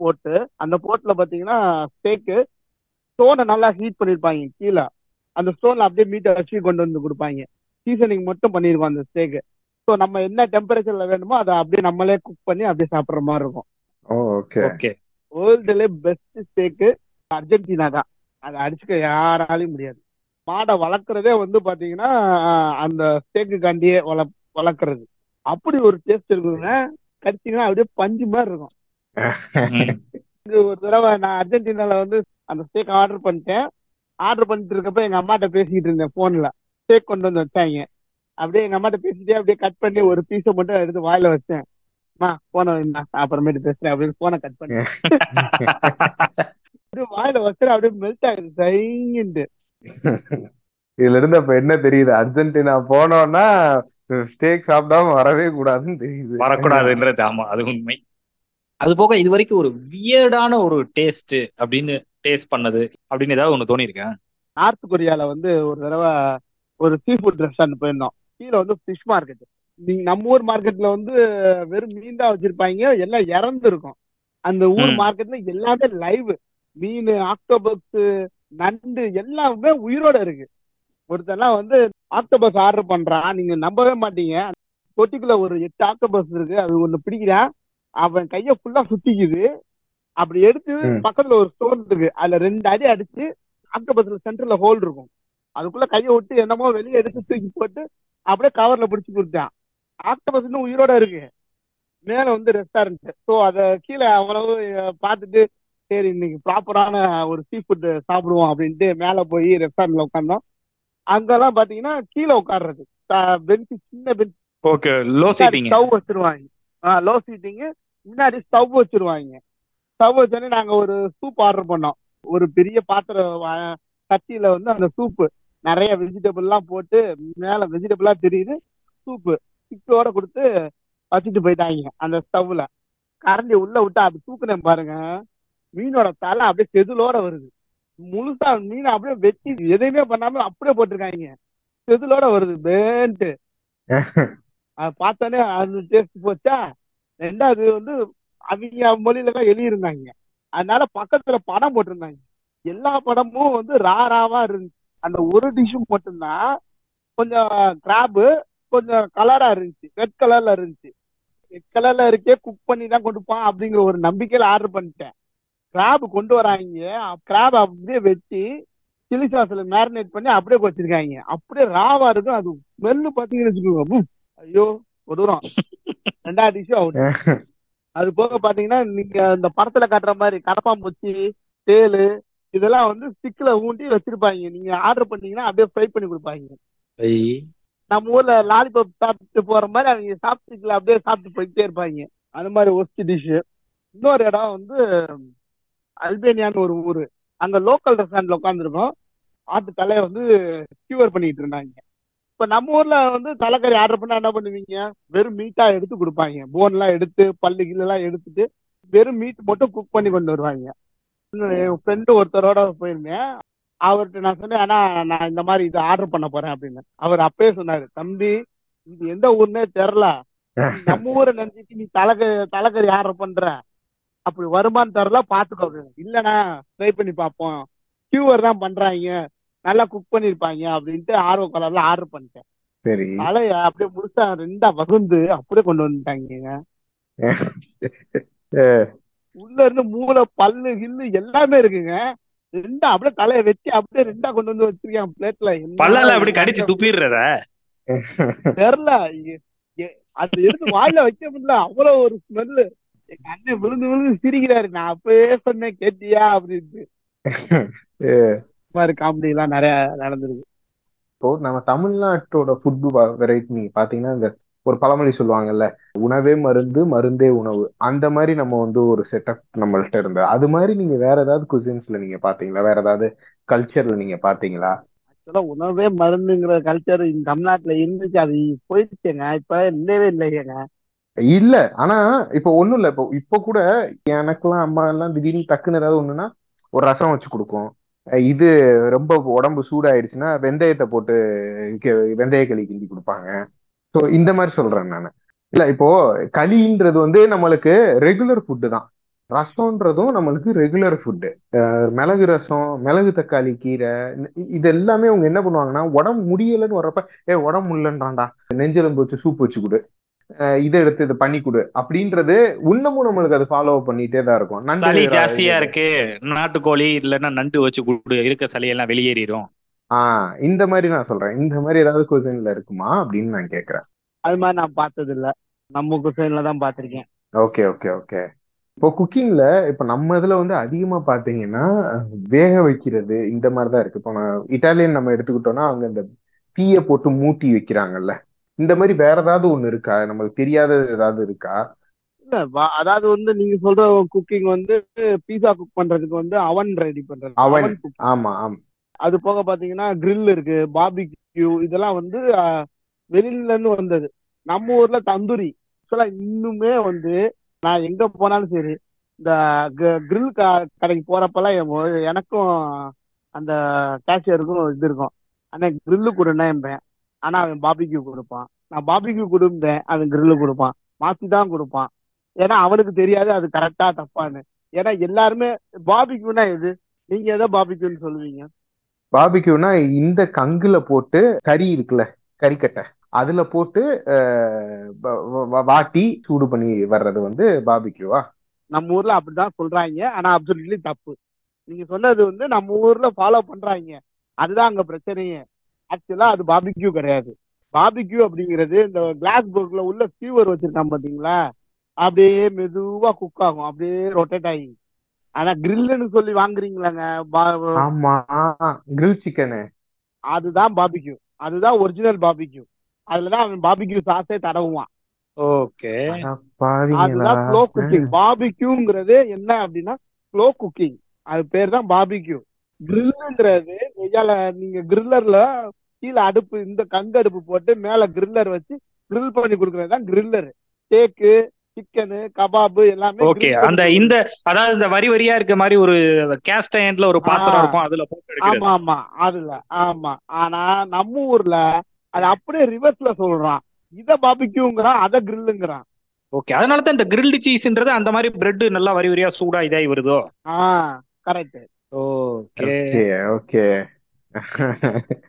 போர்ட்டு அந்த போர்ட்ல பாத்தீங்கன்னா ஸ்டேக்கு ஸ்டோனை நல்லா ஹீட் பண்ணிருப்பாங்க கீழே. அந்த ஸ்டோன்ல அப்படியே மீட்டை வச்சு கொண்டு வந்து கொடுப்பாங்க. சீசனிங் மட்டும் பண்ணிருக்கோம் அந்த ஸ்டேக்கு ஸோ நம்ம என்ன டெம்பரேச்சர்ல வேணுமோ அதை அப்படியே நம்மளே குக் பண்ணி அப்படியே சாப்பிட்ற மாதிரி இருக்கும். ஓகே ஓகே வேர்ல்டுல பெஸ்ட் ஸ்டேக்கு அர்ஜென்டினா தான். அதை அடிச்சுக்க யாராலையும் முடியாது. மாடை வளர்க்குறதே வந்து பாத்தீங்கன்னா அந்த ஸ்டேக்கு காண்டியே வள வளர்க்குறது. அப்படி ஒரு டேஸ்ட் இருக்குதுங்க. கடிச்சிங்கன்னா அப்படியே பஞ்சு மாதிரி இருக்கும். இது ஒரு தடவை நான் அர்ஜென்டினால வந்து அந்த ஸ்டேக் ஆர்டர் பண்ணிட்டேன். ஆர்டர் பண்ணிட்டு இருக்கப்ப எங்க அம்மாட்ட பேசிக்கிட்டு இருந்தேன் போன்ல ஸ்டேக் கொண்டு வந்து வச்சாங்க. அப்படியே எங்க அம்மாட்ட பேசிட்டே அப்படியே கட் பண்ணி ஒரு பீஸை மட்டும் எடுத்து வாயில வச்சேன். அம்மா போன அப்புறமேட்டு பேசுறேன் அப்படின்னு போனை கட் பண்ணி அப்படியே வாயில வச்சுட்டு அப்படியே மெல்ட் ஆகுது சைங்கிட்டு இதுல இருந்து அப்ப என்ன தெரியுது? அர்ஜென்டினா போனோம்னா ஸ்டேக் சாப்பிடாம வரவே கூடாதுன்னு தெரியுது. வரக்கூடாதுன்றது ஆமா அது உண்மை. அது போக இது வரைக்கும் ஒரு வியர்டான ஒரு டேஸ்ட் அப்படின்னு டேஸ்ட் பண்ணது அப்படின்னு ஏதாவது ஒண்ணு தோணி இருக்கேன் நார்த் கொரியால வந்து ஒரு தடவை ஒரு சீ ஃபுட் ரெஸ்டாரண்ட் போயிருந்தோம். கீழே வந்து ஃபிஷ் மார்க்கெட் நீங்க நம்ம ஊர் மார்க்கெட்ல வந்து வெறும் மீன் தான் வச்சிருப்பாங்க. எல்லாம் இறந்து இருக்கும் அந்த ஊர். மார்க்கெட்ல எல்லாமே லைவ் மீன் ஆக்டோபஸ் நண்டு எல்லாமே உயிரோட இருக்கு. ஒருத்தெல்லாம் வந்து ஆக்டோபஸ் ஆர்டர் பண்றான். நீங்க நம்பவே மாட்டீங்க. தொட்டிக்குள்ள ஒரு எட்டு ஆக்டோபஸ் இருக்கு. அது ஒண்ணு பிடிக்கிறான். அவன் கைய ஃபுல்லா சுத்திக்குது. அப்படி எடுத்து. பக்கத்துல ஒரு ஸ்டோன் இருக்கு. அதுல ரெண்டு அடி அடிச்சு ஆக்டோபஸ்ல சென்டர்ல ஹோல் இருக்கும். அதுக்குள்ள கையை விட்டு என்னமோ வெளியே எடுத்து தூக்கி போட்டு அப்படியே கவர்ல பிடிச்சு கொடுத்தான். ஆக்டோபஸ் இன்னும் உயிரோட இருக்கு. மேல வந்து ரெஸ்டாரண்ட் ஸோ அதை கீழே அவ்வளவு பார்த்துட்டு சரி இன்னைக்கு ப்ராப்பரான ஒரு சீ ஃபுட் சாப்பிடுவோம் அப்படின்ட்டு மேல போய் ரெஸ்டாரண்ட்ல உட்காந்தோம் அங்கெல்லாம் பாத்தீங்கன்னா கீழே உட்கார்றது பெஞ்ச் சின்ன bench okay low seating stove வச்சிருவாங்க. லோ சீட்டிங் முன்னாடி ஸ்டவ் வச்சிருவாங்க. ஸ்டவ் வச்சோடனே நாங்க ஒரு சூப் ஆர்டர் பண்ணோம். ஒரு பெரிய பாத்திரம் சட்டியில வந்து அந்த சூப்பு நிறைய வெஜிடபிள் எல்லாம் போட்டு மேல வெஜிடபிளா தெரியுது சூப்பு சிக்கோட கொடுத்து வச்சுட்டு போயிட்டாங்க அந்த ஸ்டவ்ல கரண்டி உள்ள விட்டு அது தூக்குனேன் பாருங்க. மீனோட தலை அப்படியே செதிலோட வருது. முழுசா மீனை அப்படியே வெட்டி எதையுமே பண்ணாம அப்படியே போட்டிருக்காங்க. செதிலோட வருது பேன்ட்டு அதை பார்த்தோன்னே அந்த டேஸ்ட் போச்சா? ரெண்டாவது வந்து அவங்க மொழியில தான் எழுதியிருந்தாங்க. அதனால பக்கத்துல படம் போட்டிருந்தாங்க. எல்லா படமும் வந்து ரா ராவா இருந்துச்சு அந்த ஒரு டிஷ்ஷும் மட்டும்தான். கொஞ்சம் கிராப்பு கொஞ்சம் கலரா இருந்துச்சு. ரெட் கலர்ல இருந்துச்சு. ரெட் கலர்ல இருக்கே குக் பண்ணி தான் கொடுப்பான் அப்படிங்கிற ஒரு நம்பிக்கையில ஆர்டர் பண்ணிட்டேன். கிராப் கொண்டு வராங்க. கிராப் அப்படியே வச்சு சில்லி சாஸ்ல மேரினேட் பண்ணி அப்படியே வச்சிருக்காங்க அப்படியே ராவா இருக்கும். அது ஸ்மெல்லு பாத்தீங்கன்னு வச்சுக்கோங்க. ஐயோ கொடூரம். ரெண்டாவது டிஷ்ஷும் அவுட் அது போக பாத்தீங்கன்னா நீங்க இந்த படத்துல காட்டுற மாதிரி கடப்பாம்பூச்சி தேளு இதெல்லாம் வந்து ஸ்டிக்ல ஊண்டி வச்சிருப்பாங்க. நீங்க ஆர்டர் பண்ணீங்கன்னா அப்படியே ஃப்ரை பண்ணி கொடுப்பாங்க. நம்ம ஊர்ல லாலிபாப் சாப்பிட்டு போற மாதிரி அவங்க சாப்பிட்டுக்கல அப்படியே சாப்பிட்டு போயிட்டே இருப்பாங்க. அந்த மாதிரி ஒஸ்ட் டிஷ் இன்னொரு இடம் வந்து அல்பேனியான்னு ஒரு ஊரு. அங்க லோக்கல் ரெஸ்டாரண்ட்ல உட்காந்துருக்கோம் ஆட்டு தலையை வந்து கியூவர் பண்ணிட்டு இருந்தாங்க. இப்ப நம்ம ஊர்ல வந்து தலைக்கறி ஆர்டர் பண்ணா என்ன பண்ணுவீங்க? வெறும் மீட்டா எடுத்து கொடுப்பாங்க. போன் எல்லாம் எடுத்து பல்லு கில்லு எல்லாம் எடுத்துட்டு வெறும் மீட் மட்டும் குக் பண்ணி கொண்டு வருவாங்க. என் ஃப்ரெண்டு ஒருத்தரோட போயிருந்தேன். அவர்கிட்ட நான் சொன்னேன் ஆனா நான் இந்த மாதிரி இது ஆர்டர் பண்ண போறேன் அப்படின்னு. அவர் அப்பயே சொன்னாரு தம்பி இது எந்த ஊர்னே தெரில நம்ம ஊரை நினைச்சிட்டு நீ தலைக்கறி தலைக்கறி ஆர்டர் பண்ற. அப்படி வருமான்னு தரல பாத்துக்கோ அப்படின்னு. இல்லண்ணா ட்ரை பண்ணி பார்ப்போம். கியூவர் தான் பண்றாங்க. நல்லா குக் பண்ணிருப்பாங்க அப்படின்ட்டு ஆர்வ கலர்ல ஆர்டர் பண்ணிட்டேன். சரி. தலைய அப்படியே முழுசா ரெண்டா வகுந்து அப்படியே கொண்டு வந்துட்டாங்க. உள்ள இருந்து மூளை பல்லு கில்லு எல்லாமே இருக்குங்க. ரெண்டா அப்படியே தலையை வெட்டி அப்படியே ரெண்டா கொண்டு வந்து வச்சிருக்கேன் பிளேட்ல பல்லால அப்படி கடிச்சு துப்பிடுறத? தெரியல. அது எடுத்து வாயில வைக்க முடியல. அவ்வளவு ஒரு ஸ்மெல்லு எங்க அண்ணன் விழுந்து விழுந்து சிரிக்கிறாரு. நான் அப்பவே சொன்னேன் கேட்டியா மாதிரி காமெடி எல்லாம் நிறைய நடந்திருக்கு. இப்போ நம்ம தமிழ்நாட்டோட ஃபுட் வெரைட்டி நீங்க பாத்தீங்கன்னா இந்த ஒரு பழமொழி சொல்லுவாங்கல்ல உணவே மருந்து மருந்தே உணவு. அந்த மாதிரி நம்ம வந்து ஒரு செட்டப் நம்மள்ட்ட இருந்தது. அது மாதிரி நீங்க வேற ஏதாவது குசின்ஸ்ல நீங்க பாத்தீங்களா வேற ஏதாவது கல்ச்சர்ல நீங்க பாத்தீங்களா ஆக்சுவலா உணவே மருந்துங்கிற கல்ச்சர் இந்த தமிழ்நாட்டுல இருந்துச்சு. அது போயிடுச்சுங்க. இப்ப இல்லவே இல்லையேங்க. இல்ல. ஆனா இப்போ ஒண்ணும் இல்ல. இப்போ இப்போ கூட எனக்கெல்லாம் அம்மா எல்லாம் திடீர்னு டக்குன்னு ஏதாவது ஒண்ணுன்னா ஒரு ரசம் வச்சு கொடுக்கும். இது ரொம்ப உடம்பு சூடாயிடுச்சுன்னா வெந்தயத்தை போட்டு வெந்தய களி கிண்டி கொடுப்பாங்க. ஸோ இந்த மாதிரி சொல்றேன் நான். இல்ல இப்போ களின்றது வந்து நம்மளுக்கு ரெகுலர் ஃபுட்டு தான். ரசம்ன்றதும் நம்மளுக்கு ரெகுலர் ஃபுட்டு மிளகு ரசம் மிளகு தக்காளி கீரை இது எல்லாமே அவங்க என்ன பண்ணுவாங்கன்னா உடம்பு முடியலன்னு வர்றப்ப ஏ உடம்பு முடியலன்றான்டா. நெஞ்செலும்பு வச்சு சூப் வச்சு கொடு. இதை எடுத்து இதை பண்ணி கொடு. அப்படின்றது இன்னமும் நம்மளுக்கு அது ஃபாலோ பண்ணிட்டே தான் இருக்கும். சளி ஜாஸ்தியா இருக்கு. நாட்டுக்கோழி இல்லைன்னா நண்டு வச்சு குடு. இருக்க சளி எல்லாம் வெளியேறிடும் ஆஹ் இந்த மாதிரி நான் சொல்றேன். இந்த மாதிரி ஏதாவது கொஸ்டின்ல இருக்குமா அப்படின்னு நான் கேக்குறேன் அது மாதிரி நான் பார்த்தது இல்ல நம்ம குசைன்ல தான் பார்த்திருக்கேன். Okay okay okay. இப்போ குக்கிங்ல இப்போ நம்ம இதுல வந்து அதிகமா பாத்தீங்கன்னா வேக வைக்கிறது இந்த மாதிரி தான் இருக்கு. இப்போ நான் இட்டாலியன் நம்ம எடுத்துக்கிட்டோம்னா அவங்க இந்த தீய போட்டு மூட்டி வைக்கிறாங்கல்ல. இந்த மாதிரி வேற ஏதாவது ஒண்ணு இருக்கா? நம்மளுக்கு தெரியாதது ஏதாவது இருக்கா? இல்ல அதாவது வந்து நீங்க சொல்ற குக்கிங் வந்து பீஸா குக் பண்றதுக்கு வந்து அவன் ரெடி பண்றது. அவன் ஆமா ஆமா. அது போக பாத்தீங்கன்னா grill இருக்கு பார்பிக்யூ இதெல்லாம் வந்து வெளியில இருந்து வந்தது. நம்ம ஊர்ல தந்தூரி. ஆக்சுவலா இன்னுமே வந்து நான் எங்க போனாலும் சரி இந்த grill க- கடைக்கு போறப்பெல்லாம் எனக்கும் அந்த கேஷியருக்கும் இது இருக்கும். ஆனா grill கொடுன்னா என்பேன். ஆனா அவன் பார்பிக்யூ கொடுப்பான். நான் பார்பிக்யூ கொடுப்பேன் அவன் grill கொடுப்பான். மாத்தி தான் கொடுப்பான். ஏன்னா அவனுக்கு தெரியாது அது கரெக்டா தப்பான்னு. ஏன்னா எல்லாருமே பார்பிக்யூனா எது? நீங்க எதை பார்பிக்யூன்னு சொல்லுவீங்க? பார்பிக்யூனா இந்த கங்குல போட்டு கறி இருக்குல்ல கறிக்கட்டை. அதுல போட்டு வாட்டி சூடு பண்ணி வர்றது வந்து பார்பிக்யூவா நம்ம ஊர்ல அப்படிதான் சொல்றாங்க. ஆனா அப்சல்யூட்லி தப்பு. நீங்க சொன்னது வந்து நம்ம ஊர்ல ஃபாலோ பண்றாங்க. அதுதான் அங்க பிரச்சனையே. ஆக்சுவலா அது பார்பிக்யூ கிடையாது. பார்பிக்யூ அப்படிங்கிறது இந்த கிளாஸ் போர்க்ல உள்ள ஃபீவர் வச்சிருக்கான் பாத்தீங்களா அப்படியே மெதுவா குக் ஆகும். அப்படியே ரொட்டேட் ஆகி. ஆனா கிரில்லுன்னு சொல்லி வாங்குறீங்களாங்க? ஆமா. கிரில் சிக்கனு அதுதான் பார்பிக்யூ அதுதான் ஒரிஜினல் பார்பிக்யூ அதுலதான் அவன் பார்பிக்யூ சாஸே தடவுவான். ஓகே அதுதான் ஸ்லோ குக்கிங் பார்பிக்யூங்கிறது என்ன அப்படின்னா ஸ்லோ குக்கிங் அது பேர் தான் பார்பிக்யூ கிரில்லுங்கிறது வெய்யால நீங்க கிரில்லர்ல கீழே அடுப்பு இந்த கங்கு அடுப்பு போட்டு மேல கிரில்லர் வச்சு கிரில் பண்ணி கொடுக்கறது தான் கிரில்லர் ஸ்டேக்கு சிக்கனு கபாபு எல்லாமே ஓகே அந்த. இந்த அதாவது இந்த வரி வரியா இருக்க மாதிரி ஒரு கேஸ்ட் அயன்ல ஒரு பாத்திரம். இருக்கும் அதுல ஆமா ஆமா அதுல ஆமா. ஆனா நம்ம ஊர்ல அது அப்படியே ரிவர்ஸ்ல சொல்றான். இத பார்பிக்யூங்கிறான் அத கிரில்லுங்கிறான் ஓகே அதனால தான் இந்த கிரில்டு சீஸ்ன்றது அந்த மாதிரி பிரெட் நல்லா வரி வரியா சூடா இதாகி வருதோ? ஆ கரெக்ட் ஓகே. ஓகே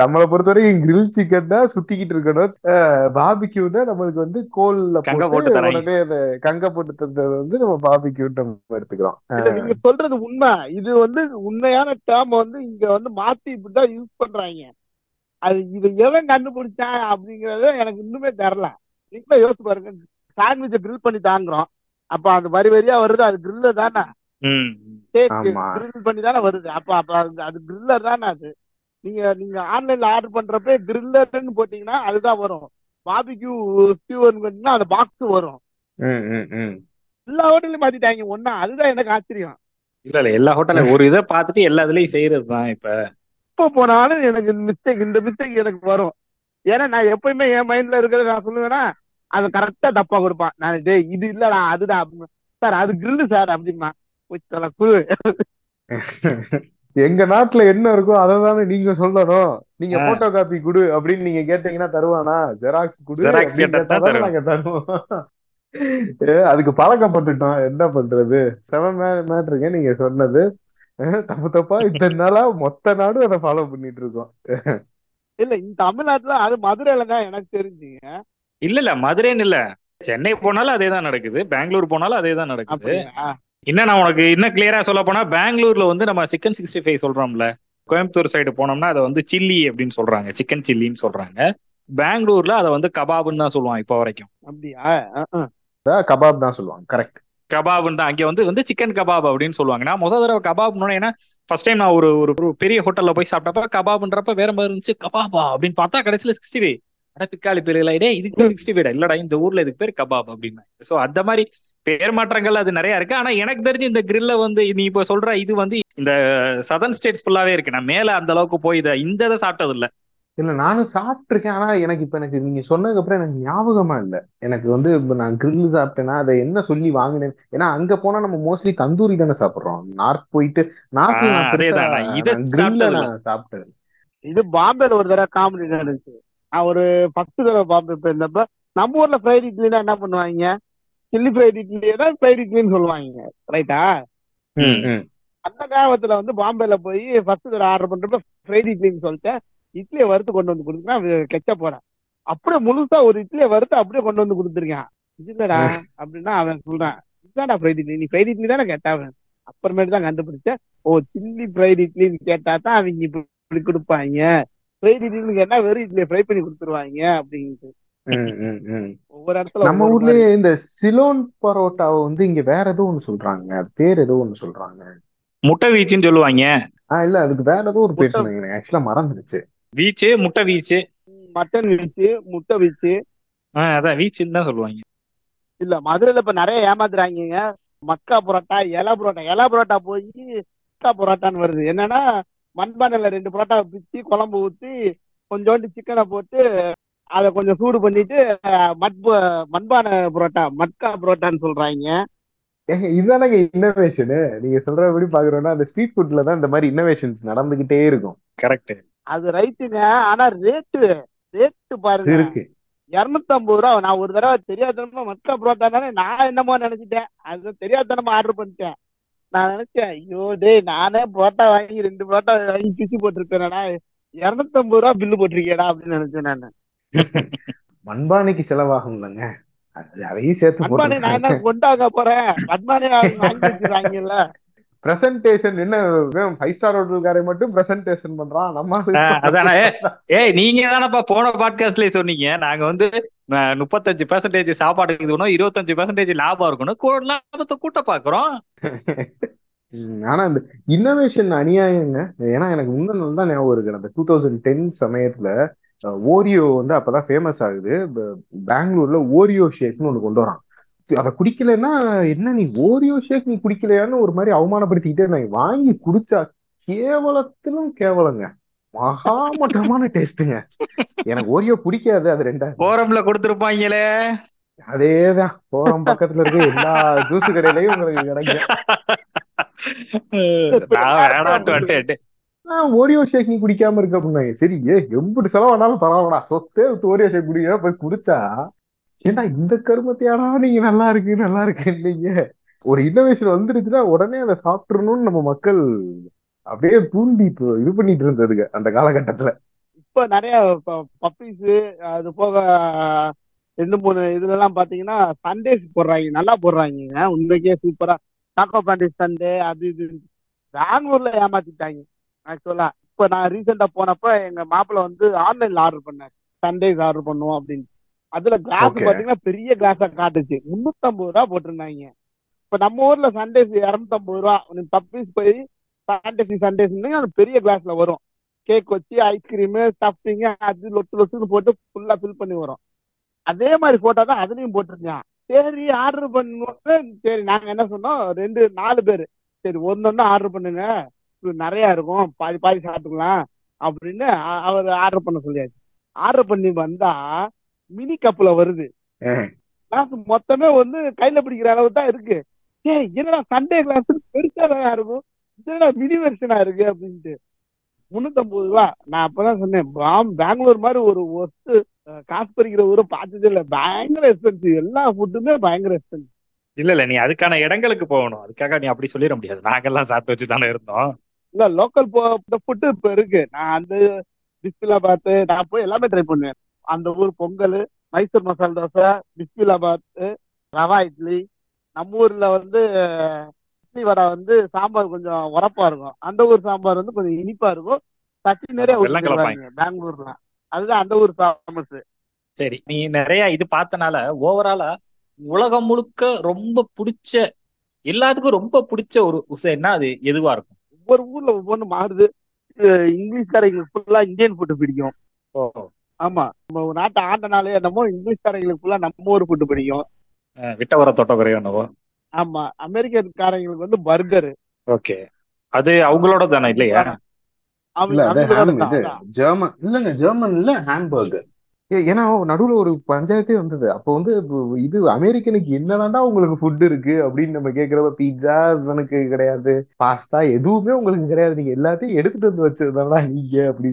நம்மளை பொறுத்த வரைக்கும் கிரில் சிக்கன் தான் சுத்திக்கிட்டு இருக்கணும். பாபிக்யூ தான் நம்மளுக்கு வந்து கோல்ல போட்டு. உடனே அதை கங்க போட்டு தந்தது வந்து நம்ம பாபிக்யூ நம்ம எடுத்துக்கிறோம். நீங்க சொல்றது உண்மை. இது வந்து உண்மையான டேர்ம் வந்து இங்க வந்து மாத்தி இப்படிதான் யூஸ் பண்றாங்க. அது இது எவன் கண்டுபிடிச்சான் அப்படிங்கறது எனக்கு இன்னுமே தெரியல. நீங்களே யோசிச்சு பாருங்க. சாண்ட்விச்சை grill பண்ணி தாங்குறோம். அப்ப அந்த வரி வரியா வருது. அது கிரில்லர் தானே. பண்ணி தானே வருது. அப்ப அப்ப அது- அது கிரில்லர் தானே அது. நீங்க நீங்க ஆன்லைன்ல ஆர்டர் பண்றப்ப கிரில்லர்னு போட்டீங்கன்னா அதுதான் வரும். பாபிக்யூ பண்ணீங்கன்னா அந்த பாக்ஸ் வரும். ம் ம் ம். எல்லா ஹோட்டலையும் மாத்திட்டாங்க. ஒன்னா அதுதான் எனக்கு ஆச்சரியம். இல்ல இல்ல. எல்லா ஹோட்டலும் ஒரு இதை பார்த்துட்டு எல்லா இதுலயும் செய்யறது தான் இப்ப. எப்போ போனாலும் எனக்கு மிஸ்டேக் இந்த மிஸ்டேக் எனக்கு வரும். ஏன்னா நான் எப்பயுமே என் மைண்ட்ல இருக்கிறத நான் சொல்லுவேன்னா அதை கரெக்டா தப்பா கொடுப்பான். நான் டேய் இது இல்லடா அதுதான். சார் அது கிரில்லு சார் அப்படிமா எங்க நாட்டுல என்ன இருக்கோ அதை தானே நீங்க சொல்லணும். நீங்க. போட்டோ காப்பி கொடு அப்படின்னு நீங்க கேட்டீங்கன்னா தருவானா? ஜெராக்ஸ் கொடு நாங்க தருவோம். அதுக்கு பழக்கப்பட்டுட்டோம். என்ன பண்றது? செவன் மேட்ருங்க நீங்க சொன்னது. தப்பு தப்பா இத்தனை நாளா மொத்த நாடும் அதை ஃபாலோ பண்ணிட்டு இருக்கோம். இல்ல இந்த தமிழ்நாட்டுல அது மதுரையில தான் எனக்கு தெரிஞ்சுங்க. இல்ல இல்ல மதுரைன்னு இல்ல. சென்னை போனாலும் அதே தான் நடக்குது. பெங்களூர் போனாலும் அதே தான் நடக்குது இன்னும் நான் உனக்கு இன்னும் கிளியரா சொல்ல போனா பெங்களூர்ல வந்து நம்ம சிக்கன் சிக்ஸ்டி ஃபைவ் சொல்றோம்ல. கோயம்புத்தூர் சைடு போனோம்னா அதை வந்து சில்லி அப்படின்னு சொல்றாங்க. சிக்கன் சில்லின்னு சொல்றாங்க. பெங்களூர்ல அதை வந்து கபாப்னு தான் சொல்லுவான் இப்போ வரைக்கும். அப்படியா. கபாப் தான் சொல்லுவாங்க கரெக்ட் கபாப்னு தான். அங்க வந்து வந்து சிக்கன் கபாப் அப்படின்னு சொல்லுவாங்க நான் முதல் தடவை கபாப்னு ஏன்னா ஃபர்ஸ்ட் டைம் நான் ஒரு ஒரு பெரிய ஹோட்டல்ல போய் சாப்பிட்டப்ப கபாப்ன்றப்ப வேற மாதிரி இருந்துச்சு. கபாபா அப்படின்னு பார்த்தா கடைசியில சிக்ஸ்டி ஃபைவ் அட பிக்காளி பேருல டே இதுக்கு சிக்ஸ்டி ஃபைவ் இல்லடா இந்த ஊர்ல இதுக்கு பேர் கபாப் அப்படின்னு. ஸோ அந்த மாதிரி பேர் மாற்றங்கள் அது நிறைய இருக்கு. ஆனா எனக்கு தெரிஞ்சு இந்த கிரில்ல வந்து நீ இப்போ சொல்ற இது வந்து இந்த சதர்ன் ஸ்டேட்ஸ் ஃபுல்லாவே இருக்கு. நான் மேல அந்த அளவுக்கு போய் இதை இந்த இதை சாப்பிட்டது இல்ல இல்ல நானும் சாப்பிட்டிருக்கேன். ஆனா எனக்கு இப்ப எனக்கு நீங்க சொன்னதுக்கு அப்புறம் எனக்கு ஞாபகமா இல்ல. எனக்கு வந்து இப்ப நான் கிரில் சாப்பிட்டேன்னா அதை என்ன சொல்லி வாங்கினேன்? ஏன்னா அங்க போனா நம்ம மோஸ்ட்லி தந்தூரி தானே சாப்பிடுறோம். நார்த் போயிட்டு இதை கிரில்ல நான் சாப்பிட்டேன் இது பாம்பேல ஒரு தடவை காமெடி நடந்துச்சு. நான் ஒரு ஃபர்ஸ்ட் தடவை பாம்பே போயிருந்தப்ப நம்ம ஊர்ல ஃப்ரைட் இட்லினா என்ன பண்ணுவாங்க? சில்லி ஃப்ரைட் இட்லி தான் ஃப்ரைட் இட்லின்னு சொல்லுவாங்க ரைட்டா. அந்த காலத்துல வந்து பாம்பேல போய் ஃபர்ஸ்ட் தடவை ஆர்டர் பண்றப்ப ஃப்ரைட் இட்லின்னு சொல்லிட்டு இட்லியை வறுத்து கொண்டு வந்து கொடுத்துனா கெச்ச போறேன் அப்படியே முழுசா ஒரு இட்லியை வறுத்து அப்படியே கொண்டு வந்து கொடுத்துருக்கான். இல்லடா அப்படின்னா அவன் சொல்றான் இதுதான்டா ஃப்ரைட் இட்லி. நீ ஃப்ரைட் இட்லி தானே கேட்டாவன் அப்புறமேட்டு தான் கண்டுபிடிச்சேன் ஓ சில்லி ஃப்ரைட் இட்லின்னு கேட்டா தான் அவங்க இப்படி கொடுப்பாங்க. ஃப்ரைட் இட்லின்னு கேட்டா வெறும் இட்லியை ஃப்ரை பண்ணி கொடுத்துருவாங்க. அப்படின்ட்டு. ஒவ்வொரு இடத்துல நம்ம ஊர்லயே இந்த சிலோன் பரோட்டாவை வந்து இங்க வேற ஏதோ ஒண்ணு சொல்றாங்க. அது பேர் ஏதோ ஒண்ணு சொல்றாங்க. முட்டை வீச்சுன்னு சொல்லுவாங்க. ஆஹ் இல்ல அதுக்கு வேற ஏதோ ஒரு பேர் சொன்னாங்க. ஆக்சுவலா மறந்துருச்சு. வீச்சு முட்டை வீச்சு. மட்டன் வீச்சு முட்டை வீச்சு. ஆஹ் அதான் வீச்சுன்னு தான் சொல்லுவாங்க. இல்ல மதுரையில இப்ப நிறைய ஏமாத்துறாங்க மக்கா புரோட்டா இலை புரோட்டா. இலை புரோட்டா போய் மக்கா புரோட்டான்னு வருது. என்னன்னா மண்பானையில ரெண்டு புரோட்டா பிச்சு குழம்பு ஊத்தி கொஞ்சோண்டு சிக்கனை போட்டு அதை கொஞ்சம் சூடு பண்ணிட்டு மட்பு மண்பானை புரோட்டா மட்கா புரோட்டான்னு சொல்றாங்க. ஏங்க இதுதானங்க இன்னோவேஷனு நீங்க சொல்றபடி பாக்குறோம்னா அந்த ஸ்ட்ரீட் ஃபுட்ல தான் இந்த மாதிரி இன்னோவேஷன்ஸ் நடந்துகிட்டே இருக்கும். கரெக்ட் அது ரைட்டுங்க ஆனா ரேட்டு ரேட்டு பாருங்க. இருக்கு. இருநூத்தம்பது ரூபா நான் ஒரு தடவை தெரியாதனமா மக்கா புரோட்டா தானே நான் என்னமோ நினைச்சிட்டேன். அது தெரியாதனமா ஆர்டர் பண்ணிட்டேன். நான் நினைச்சேன் ஐயோ டேய் நானே புரோட்டா வாங்கி ரெண்டு புரோட்டா வாங்கி பிச்சு போட்டிருக்கேனடா. இருநூத்தம்பது ரூபா பில்லு போட்டிருக்கேடா அப்படின்னு நினைச்சேன் நான். மண்பானைக்கு செலவாகும்லங்க. அது அதையும் சேர்த்து நான் கொண்டாங்க போறேன்? பிரசன்டேஷன் என்ன ஃபைவ் ஸ்டார் ஹோட்டல்காரை மட்டும் பிரசன்டேஷன் பண்றான்? நம்ம அதானே. ஏய் நீங்க தானப்பா போன பாட்காஸ்ட்லயே சொன்னீங்க. நாங்க வந்து முப்பத்தஞ்சு பெர்சன்டேஜ் சாப்பாடு இருக்கணும் இருபத்தஞ்சு பெர்சன்டேஜ் லாபம் இருக்கணும். கூட லாபத்தை கூட்ட பாக்குறோம். ஆனா இந்த இன்னோவேஷன் அநியாயங்க. ஏன்னா எனக்கு முன்ன நல்லா ஞாபகம் இருக்கு. அந்த டூ தௌசண்ட் டென் சமயத்துல ஓரியோ வந்து அப்பதான் ஃபேமஸ் ஆகுது. பெங்களூர்ல ஓரியோ ஷேக்னு ஒண்ணு கொண்டு வரான். அதை குடிக்கலைன்னா என்ன நீ ஓரியோ ஷேக் நீ குடிக்கலையான்னு ஒரு மாதிரி அவமானப்படுத்திக்கிட்டே நான் வாங்கி குடிச்சா கேவலத்திலும் கேவலங்க. மகாமட்டமான டேஸ்ட்டுங்க எனக்கு ஓரியோ பிடிக்காது அது ரெண்டா. போரம்ல கொடுத்துருப்பாங்களே. அதேதான். போறம் பக்கத்துல இருக்க எல்லா ஜூஸ் கடையிலயும் உங்களுக்கு கிடைக்கும். ஓரியோ ஷேக் நீ குடிக்காம இருக்க அப்படின்னாங்க சரி ஏ எம்பிட்டு செலவானாலும் பரவாயில்லடா. சொத்தே விட்டு ஓரியோ ஷேக் குடிக்க போய் குடிச்சா ஏன்டா இந்த கருமத்தையாடா நீங்க நல்லா இருக்கு நல்லா இருக்கு நீங்க ஒரு இன்னோவேஷன் வந்துருச்சுன்னா உடனே அதை சாப்பிட்டுறணும்னு நம்ம மக்கள் அப்படியே தூண்டி இப்போ இது பண்ணிட்டு இருந்ததுங்க அந்த காலகட்டத்துல. இப்ப நிறைய பப்பீஸ் அது போக ரெண்டு மூணு இதுல எல்லாம் பாத்தீங்கன்னா சண்டேஸ் போடுறாங்க நல்லா போடுறாங்க உண்மைக்கே சூப்பரா டாக்கோ பேண்டிஸ் சண்டே அது இது பெங்களூர்ல ஏமாத்திட்டாங்க. ஆக்சுவலா இப்ப நான் ரீசெண்டா போனப்ப எங்க மாப்பிள்ள வந்து ஆன்லைன்ல ஆர்டர் பண்ணாரு. சண்டேஸ் ஆர்டர் பண்ணுவோம் அப்படின்னு. அதுல கிளாஸ். பாத்தீங்கன்னா பெரிய கிளாஸா காட்டுச்சு. முன்னூத்தம்பது ரூபா போட்டிருந்தாங்க. இப்ப நம்ம ஊர்ல சண்டேஸ் இரநூத்தம்பது ரூபா. பப்பீஸ் போய் சாண்டேஸ் சண்டேஸ் அது பெரிய கிளாஸ்ல வரும். கேக் வச்சு ஐஸ்கிரீமு ஸ்டஃபிங் அது லொட்டு லொட்டுன்னு போட்டு ஃபுல்லா ஃபில் பண்ணி வரும். அதே மாதிரி போட்டோ தான் அதுலயும் போட்டிருக்கான் சரி ஆர்டர் பண்ணும்போது சரி நாங்க என்ன சொன்னோம்? ரெண்டு நாலு பேர். சரி ஒன்னொன்னு ஆர்டர் பண்ணுங்க. நிறைய இருக்கும். பாதி பாதி சாப்பிட்டுக்கலாம் அப்படின்னு அவர் ஆர்டர் பண்ண சொல்லியாச்சு. ஆர்டர் பண்ணி வந்தா மினி கப்ல வருது. கிளாஸ் மொத்தமே வந்து கையில பிடிக்கிற அளவு தான் இருக்கு. ஏய் என்னடா சண்டே கிளாஸ் பெருசா தான் இருக்கும். என்னடா மினி வெர்ஷனா இருக்கு அப்படின்ட்டு. முன்னூத்தம்பது ரூபா. நான் அப்பதான் சொன்னேன் பெங்களூர் மாதிரி ஒரு ஒஸ்ட் காசு பறிக்கிற ஊரை பார்த்ததே இல்லை. பயங்கர எக்ஸ்பென்சிவ் எல்லா ஃபுட்டுமே பயங்கர எக்ஸ்பென்சிவ் இல்ல இல்ல நீ அதுக்கான இடங்களுக்கு போகணும். அதுக்காக நீ அப்படி சொல்லிட முடியாது. நாங்கெல்லாம் சாப்பிட்டு வச்சு தானே இருந்தோம். இல்ல லோக்கல் ஃபுட்டு இப்ப இருக்கு. நான் அந்த பிஸ்பிலாபாத் நான் போய் எல்லாமே ட்ரை பண்ணுவேன். அந்த ஊர் பொங்கல் மைசூர் மசால் தோசை பிஸ்பிலாபாத் ரவா இட்லி. நம்ம ஊர்ல வந்து இட்லி வடை வந்து சாம்பார் கொஞ்சம் உரப்பா இருக்கும். அந்த ஊர் சாம்பார் வந்து கொஞ்சம் இனிப்பா இருக்கும். சட்னி நிறைய பெங்களூர்ல. அதுதான் அந்த ஊர் ஃபேமஸ் சரி நீ நிறைய இது பார்த்தனால ஓவராலா உலகம் முழுக்க ரொம்ப பிடிச்ச எல்லாத்துக்கும் ரொம்ப பிடிச்ச ஒரு உசைன்னா அது? எதுவா இருக்கும்? ஒவ்வொரு ஊர்ல ஒவ்வொன்று மாறுது. இங்கிலீஷ்காரங்களுக்கு ஃபுல்லா இந்தியன் ஃபுட்டு பிடிக்கும். ஆமா. நம்ம ஒரு நாட்டை ஆண்டனாலே என்னமோ இங்கிலீஷ்காரங்களுக்கு ஃபுல்லா நம்ம ஊர் ஃபுட்டு பிடிக்கும். அஹ் விட்ட வர தொட்ட குறையோ என்னவோ. ஆமா. அமெரிக்கன்காரங்களுக்கு வந்து பர்கர். ஓகே. அது அவங்களோட தானே இல்லையா? இல்ல ஜெர்மன் இல்லங்க ஜெர்மன்ல ஹாம்பர்கர் ஏன்னா நடுவுல ஒரு பஞ்சாயத்தே வந்தது. அப்போ வந்து இது அமெரிக்கனுக்கு என்னதான்டா உங்களுக்கு ஃபுட் இருக்கு? அப்படின்னு நம்ம கேக்குறப்ப பீட்சா இவனுக்கு கிடையாது. பாஸ்தா எதுவுமே உங்களுக்கு கிடையாது. நீங்க எல்லாத்தையும் எடுத்துட்டு வந்து வச்சதுதான்டா நீங்க அப்படி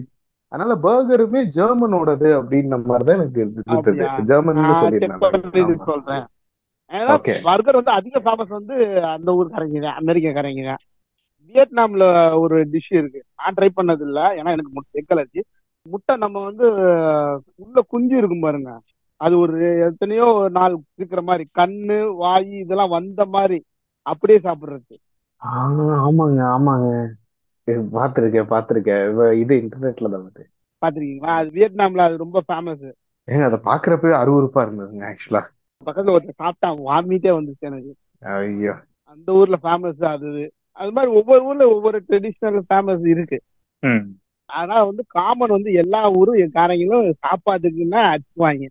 அதனால பர்கருமே ஜெர்மனோடது அப்படின்ற மாதிரிதான் எனக்கு சொல்லியிருந்தாங்க சொல்றேன். பர்கர் வந்து அதிக ஃபேமஸ் வந்து அந்த ஊர்க்காரங்க தான் அமெரிக்காக்காரங்க தான். வியட்நாம்ல ஒரு டிஷ் இருக்கு. நான் ட்ரை பண்ணது இல்ல ஏன்னா எனக்கு எக் அலர்ஜி முட்டை நம்ம வந்து உள்ள குஞ்சு இருக்கும் பாருங்க. அது ஒரு எத்தனையோ நாள் இருக்கிற மாதிரி கண்ணு வாய் இதெல்லாம் வந்த மாதிரி அப்படியே சாப்பிடுறது. ஆமாங்க ஆமாங்க. பாத்திருக்கேன் பாத்திருக்கேன் இது இன்டர்நெட்ல தான் வந்து பாத்திருக்கீங்களா அது வியட்நாம்ல அது ரொம்ப ஃபேமஸ் ஏங்க அதை பாக்குறப்பவே அருவருப்பா இருந்ததுங்க ஆக்சுவலா பக்கத்துல ஒருத்தர் சாப்பிட்டான் வாமிட்டே வந்துச்சு எனக்கு. ஐயோ. அந்த ஊர்ல ஃபேமஸ் அது. அது. மாதிரி ஒவ்வொரு ஊர்ல ஒவ்வொரு ட்ரெடிஷ்னல் ஃபேமஸ் இருக்கு. ஆனா வந்து காமன் வந்து எல்லா ஊரும் என் காரங்களும் சாப்பாட்டுக்குன்னா அடிச்சுவாங்க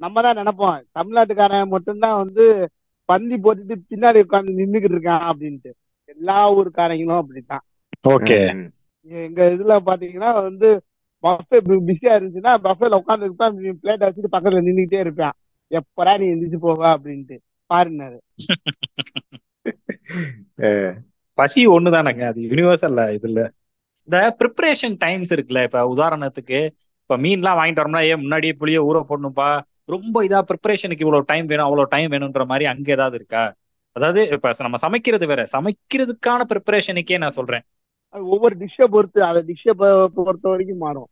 நம்ம தான் நினைப்போம். தமிழ்நாட்டுக்காரன் மட்டும்தான் வந்து பந்தி போட்டுட்டு பின்னாடி உட்காந்து நின்றுக்கிட்டு இருக்கான் அப்படின்ட்டு. எல்லா ஊருக்காரங்களும் அப்படித்தான். ஓகே. எங்க இதுல பாத்தீங்கன்னா வந்து பஃபே பிஸியா இருந்துச்சுன்னா பஃபேல உட்காந்துட்டு பிளேட் வச்சுட்டு பக்கத்துல நின்றுக்கிட்டே இருப்பான். எப்படா நீ எந்திரிச்சு போவ அப்படின்ட்டு. பாருனாரு பசி ஒண்ணுதானங்க? அது யூனிவர்சல்ல இது இல்ல இந்த ப்ரிப்பரேஷன் டைம்ஸ் இருக்குல்ல இப்ப உதாரணத்துக்கு இப்ப மீன்லாம் வாங்கிட்டு வரோம்னா ஏன் முன்னாடியே புளிய ஊற போடணும்ப்பா ரொம்ப இதா ப்ரிப்பரேஷனுக்கு இவ்வளவு டைம் வேணும் அவ்வளவு டைம் வேணும்ன்ற மாதிரி அங்க ஏதாவது இருக்கா? அதாவது இப்ப நம்ம சமைக்கிறது வேற. சமைக்கிறதுக்கான ப்ரிப்பரேஷனுக்கே நான் சொல்றேன். ஒவ்வொரு டிஷ்ஷை பொறுத்து அந்த டிஷ்ஷை பொறுத்த வரைக்கும் மாறும்.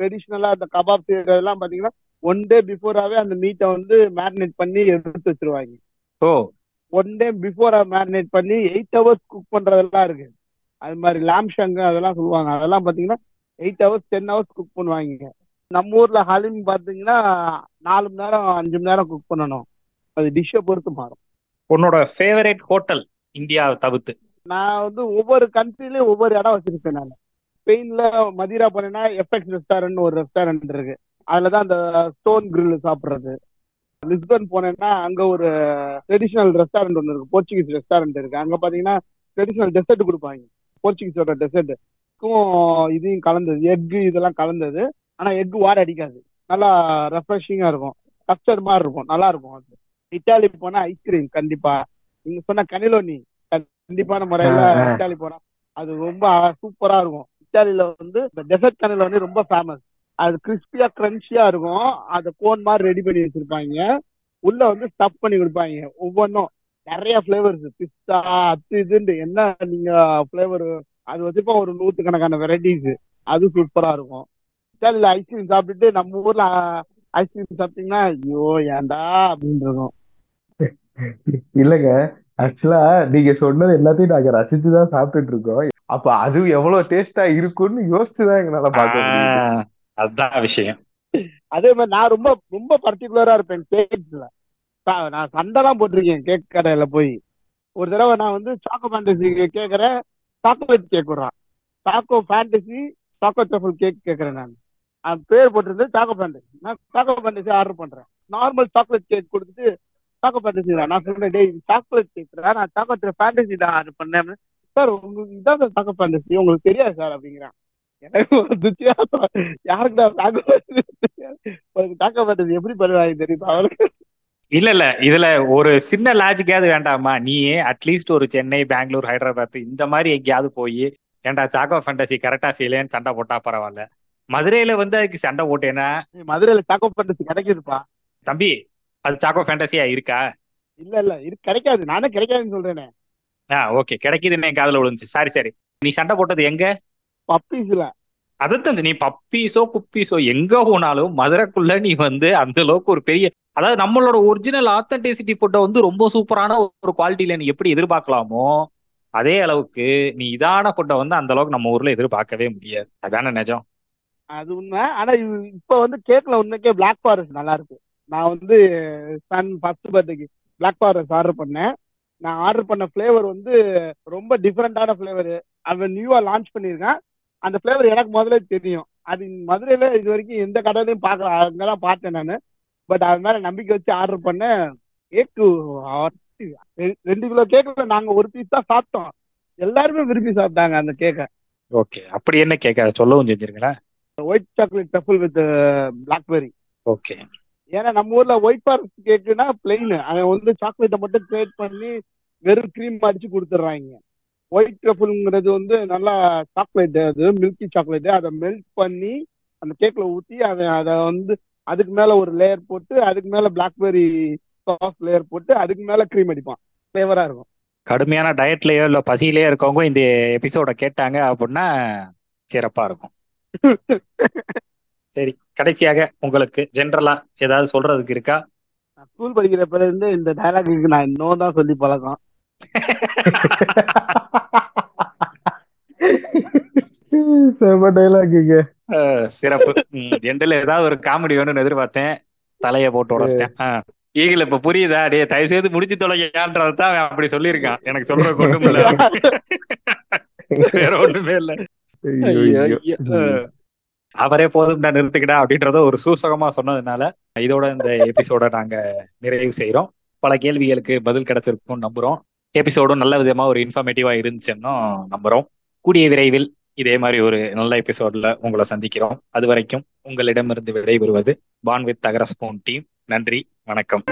ட்ரெடிஷ்னலா அந்த கபாப் எல்லாம் பாத்தீங்கன்னா ஒன் டே பிஃபோராவே அந்த மீட்டை வந்து மேரினேட் பண்ணி எடுத்து வச்சிருவாங்க. ஓ. ஒன் டே பிஃபோரா மேரினேட் பண்ணி எயிட் ஹவர்ஸ் குக் பண்றதெல்லாம் இருக்கு. அது மாதிரி லாம் ஷங்கு அதெல்லாம் சொல்லுவாங்க. அதெல்லாம் பாத்தீங்கன்னா eight hours ten hours cook பண்ணுவாங்க. நம்ம ஊர்ல ஹலிம் பாத்தீங்கன்னா நாலு மணி நேரம் அஞ்சு மணி நேரம் குக் பண்ணணும். அது டிஷ்ஷை பொறுத்து மாறும். உன்னோட ஃபேவரட் ஹோட்டல் இந்தியா தவிர்த்து. நான் வந்து ஒவ்வொரு கண்ட்ரிலயும் ஒவ்வொரு இடம் வச்சிருப்பேன் நான். ஸ்பெயின்ல மதிரா போனேன்னா எஃப்எக்ஸ் ரெஸ்டாரண்ட் ஒரு ரெஸ்டாரண்ட் இருக்கு. அதுலதான் அந்த ஸ்டோன் grill சாப்பிடுறது. லிஸ்பன் போனேன்னா அங்க ஒரு ட்ரெடிஷனல் ரெஸ்டாரண்ட் ஒன்று இருக்கு. போர்ச்சுகீஸ் ரெஸ்டாரண்ட் இருக்கு. அங்க பாத்தீங்கன்னா ட்ரெடிஷனல் டெசர்ட் கொடுப்பாங்க. போர்ச்சுகீஸோட டெசர்ட் இதையும் கலந்தது. எக் இதெல்லாம் கலந்தது. ஆனா எக் வாட அடிக்காது. நல்லா ரெஃப்ரெஷிங்கா இருக்கும். கஸ்டர்ட் மாதிரி இருக்கும். நல்லா இருக்கும் அது. இட்டாலி போனா ஐஸ்கிரீம் கண்டிப்பா. நீங்க சொன்ன கனிலோனி கண்டிப்பான முறையில. இட்டாலி போனா அது ரொம்ப சூப்பரா இருக்கும். இட்டாலியில வந்து இந்த டெசர்ட் கனிலோனி ரொம்ப ஃபேமஸ் அது கிறிஸ்பியா கிரன்ச்சியா இருக்கும். அதை கோன் மாதிரி ரெடி பண்ணி வச்சிருப்பாங்க. உள்ள வந்து ஸ்டஃப் பண்ணி கொடுப்பாங்க. ஒவ்வொன்றும் நிறைய ஃபிளேவர்ஸ் பிஸ்தா அது இதுன்னு என்ன நீங்க ஃபிளேவர் அது வச்சிருப்போம் ஒரு நூற்றுக்கணக்கான வெரைட்டிஸ் அது சூப்பரா இருக்கும். இட்டாலியில ஐஸ்கிரீம் சாப்பிட்டுட்டு நம்ம ஊர்ல ஐஸ்கிரீம் சாப்பிட்டீங்கன்னா ஐயோ ஏன்டா அப்படின்னு இருக்கும். இல்லங்க. ஆக்சுவலா நீங்க சொன்னது எல்லாத்தையும் நாங்க ரசிச்சுதான் சாப்பிட்டுட்டு இருக்கோம். அப்ப அது எவ்வளவு டேஸ்டா இருக்கும்னு யோசிச்சுதான் எங்களால ஆஹ், அதுதான் விஷயம். அதே மாதிரி நான் ரொம்ப ரொம்ப பர்டிகுலரா இருப்பேன் கேக்ஸ்ல நான் சண்டை தான் போட்டிருக்கேன் கேக் கடையில போய். ஒரு தடவை நான் வந்து சாக்கோ ஃபேண்டசி கேட்கறேன் சாக்கோலேட் கேக் விடுறான். Choco fantasy choco souffle cake கேட்கறேன் நான். அது பேர் போட்டிருந்தது சாக்கோ ஃபேண்டசி நான் சாக்கோ ஃபேண்டசி ஆர்டர் பண்றேன். நார்மல் சாக்லேட் கேக் கொடுத்துட்டு சாக்கோ ஃபேண்டசி நான் சொல்றேன் டேய் சாக்லேட் கேக் நான் சாக்கோ ஃபேண்டசி தான் ஆர்டர் பண்ணேன். சார் உங்களுக்கு இதான் சார் சாக்கோ ஃபேண்டசி உங்களுக்கு தெரியாது சார் அப்படிங்கிறான். எனக்கு ஒரு துச்சியா யாருக்கு நான் தாக்க எப்படி பண்ணுவாங்க தெரியுமா அவருக்கு? இல்ல இல்ல. இதுல ஒரு சின்ன லாஜிக்காவது வேண்டாமா நீ அட்லீஸ்ட் ஒரு சென்னை பெங்களூர் ஹைதராபாத் இந்த மாதிரி எங்கேயாவது போய் ஏன்டா சாக்கோ ஃபேண்டசி கரெக்டா செய்யலன்னு சண்டை போட்டா பரவாயில்ல. மதுரையில வந்து அதுக்கு சண்டை போட்டேன்னா? மதுரையில தாக்க ஃபேண்டசி கிடைக்குதுப்பா. தம்பி அது சாக்கோ ஃபேண்டசியா இருக்கா? இல்ல இல்ல. இது கிடைக்காது. நானே கிடைக்காதுன்னு சொல்றேனே. ஆ ஓகே கிடைக்குதுன்னு என் காதுல விழுந்துச்சு. Sorry sorry. நீ சண்டை போட்டது எங்க? பப்பீஸ்ல அதான் நீ பப்பீஸோ குப்பீஸோ எங்க போனாலும் மதுரைக்குள்ள நீ வந்து அந்த அளவுக்கு ஒரு பெரிய அதாவது நம்மளோட ஒரிஜினல் ஆத்தன்டிசிட்டி ஃபுட்டை வந்து ரொம்ப சூப்பரான ஒரு குவாலிட்டியில நீ எப்படி எதிர்பார்க்கலாமோ அதே அளவுக்கு நீ இதான ஃபுட்டை வந்து அந்த அளவுக்கு நம்ம ஊர்ல எதிர்பார்க்கவே முடியாது. அதான நிஜம்? அது உண்மை. ஆனா இப்ப வந்து கேக்ல உண்மைக்கே பிளாக் ஃபாரஸ்ட் நல்லா இருக்கு. நான் வந்து சன் ஃபர்ஸ்ட் பர்த்டேக்கு பிளாக் ஃபாரஸ்ட் ஆர்டர் பண்ணேன். நான் ஆர்டர் பண்ண ஃப்ளேவர் வந்து ரொம்ப டிஃப்ரெண்டான ஃப்ளேவர் அவன் நியூவா லான்ச் பண்ணியிருக்கான். அந்த ஃப்ளேவர் எனக்கு முதல்ல தெரியும். அது மதுரையில இது வரைக்கும் எந்த கடையிலையும் பார்க்கல. அங்கதான் பார்த்தேன் நான். பட் அது மேல நம்பிக்கை வச்சு ஆர்டர் பண்ணேன். கேக்கு ரெண்டு கிலோ கேக்ல நாங்க ஒரு பீஸ் தான் சாப்பிட்டோம். எல்லாருமே விரும்பி சாப்பிட்டாங்க அந்த கேக்கை. ஓகே அப்படி என்ன கேட்க சொல்லவும் செஞ்சிருங்களேன் white chocolate truffle with blackberry okay ஏன்னா நம்ம ஊர்ல ஒயிட் ஃபாரஸ்ட் கேக்குனா பிளெயின் அவன் வந்து சாக்லேட்டை மட்டும் கிரியேட் பண்ணி வெறும் க்ரீம் அடிச்சு கொடுத்துட்றாங்க. ஒயிட் ட்ரஃபுல்ங்கிறது வந்து நல்லா சாக்லேட் அது மில்கி சாக்லேட் அதை மெல்ட் பண்ணி அந்த கேக்ல ஊத்தி அதை அதை வந்து அதுக்கு மேல ஒரு லேயர் போட்டு அதுக்கு மேல பிளாக்பெரி சாஸ் லேயர் போட்டு அதுக்கு மேல க்ரீம் அடிப்பான். ஃபிளேவரா இருக்கும். கடுமையான டயட்லயோ இல்ல பசியிலயோ இருக்கவங்க இந்த எபிசோட கேட்டாங்க அப்படின்னா சிறப்பா இருக்கும். சரி கடைசியாக உங்களுக்கு ஜென்ரலா ஏதாவது சொல்றதுக்கு இருக்கா? ஸ்கூல் படிக்கிறப்ப இருந்து இந்த டைலாக்கு நான் இன்னும் தான் சொல்லி பழக்கம். டைலாக்குங்க சிறப்பு. எண்டில் ஏதாவது ஒரு காமெடி வேணும்னு எதிர்பார்த்தேன். தலையை போட்டு உடச்சிட்டேன். ஈகிள் இப்ப புரியுதா? டே தயவு செய்து முடிச்சு தொலைங்கன்றது தான் அவன் அப்படி சொல்லியிருக்கான். எனக்கு சொல்றதுக்கு ஒண்ணும் இல்ல. வேற ஒண்ணுமே இல்ல. அவரே போதும்டா நிறுத்துக்கிடா அப்படின்றத ஒரு சூசகமா சொன்னதுனால இதோட இந்த எபிசோட நாங்க நிறைவு செய்றோம். பல கேள்விகளுக்கு பதில் கிடைச்சிருக்கும் நம்புறோம். எபிசோடும் நல்ல விதமா ஒரு இன்ஃபர்மேட்டிவா இருந்துச்சுன்னு நம்புறோம். கூடிய விரைவில் இதே மாதிரி ஒரு நல்ல எபிசோட்ல உங்களை சந்திக்கிறோம். அது வரைக்கும் உங்களிடமிருந்து விடைபெறுவது பான் வித் தகர ஸ்பூன் டீம். நன்றி வணக்கம்.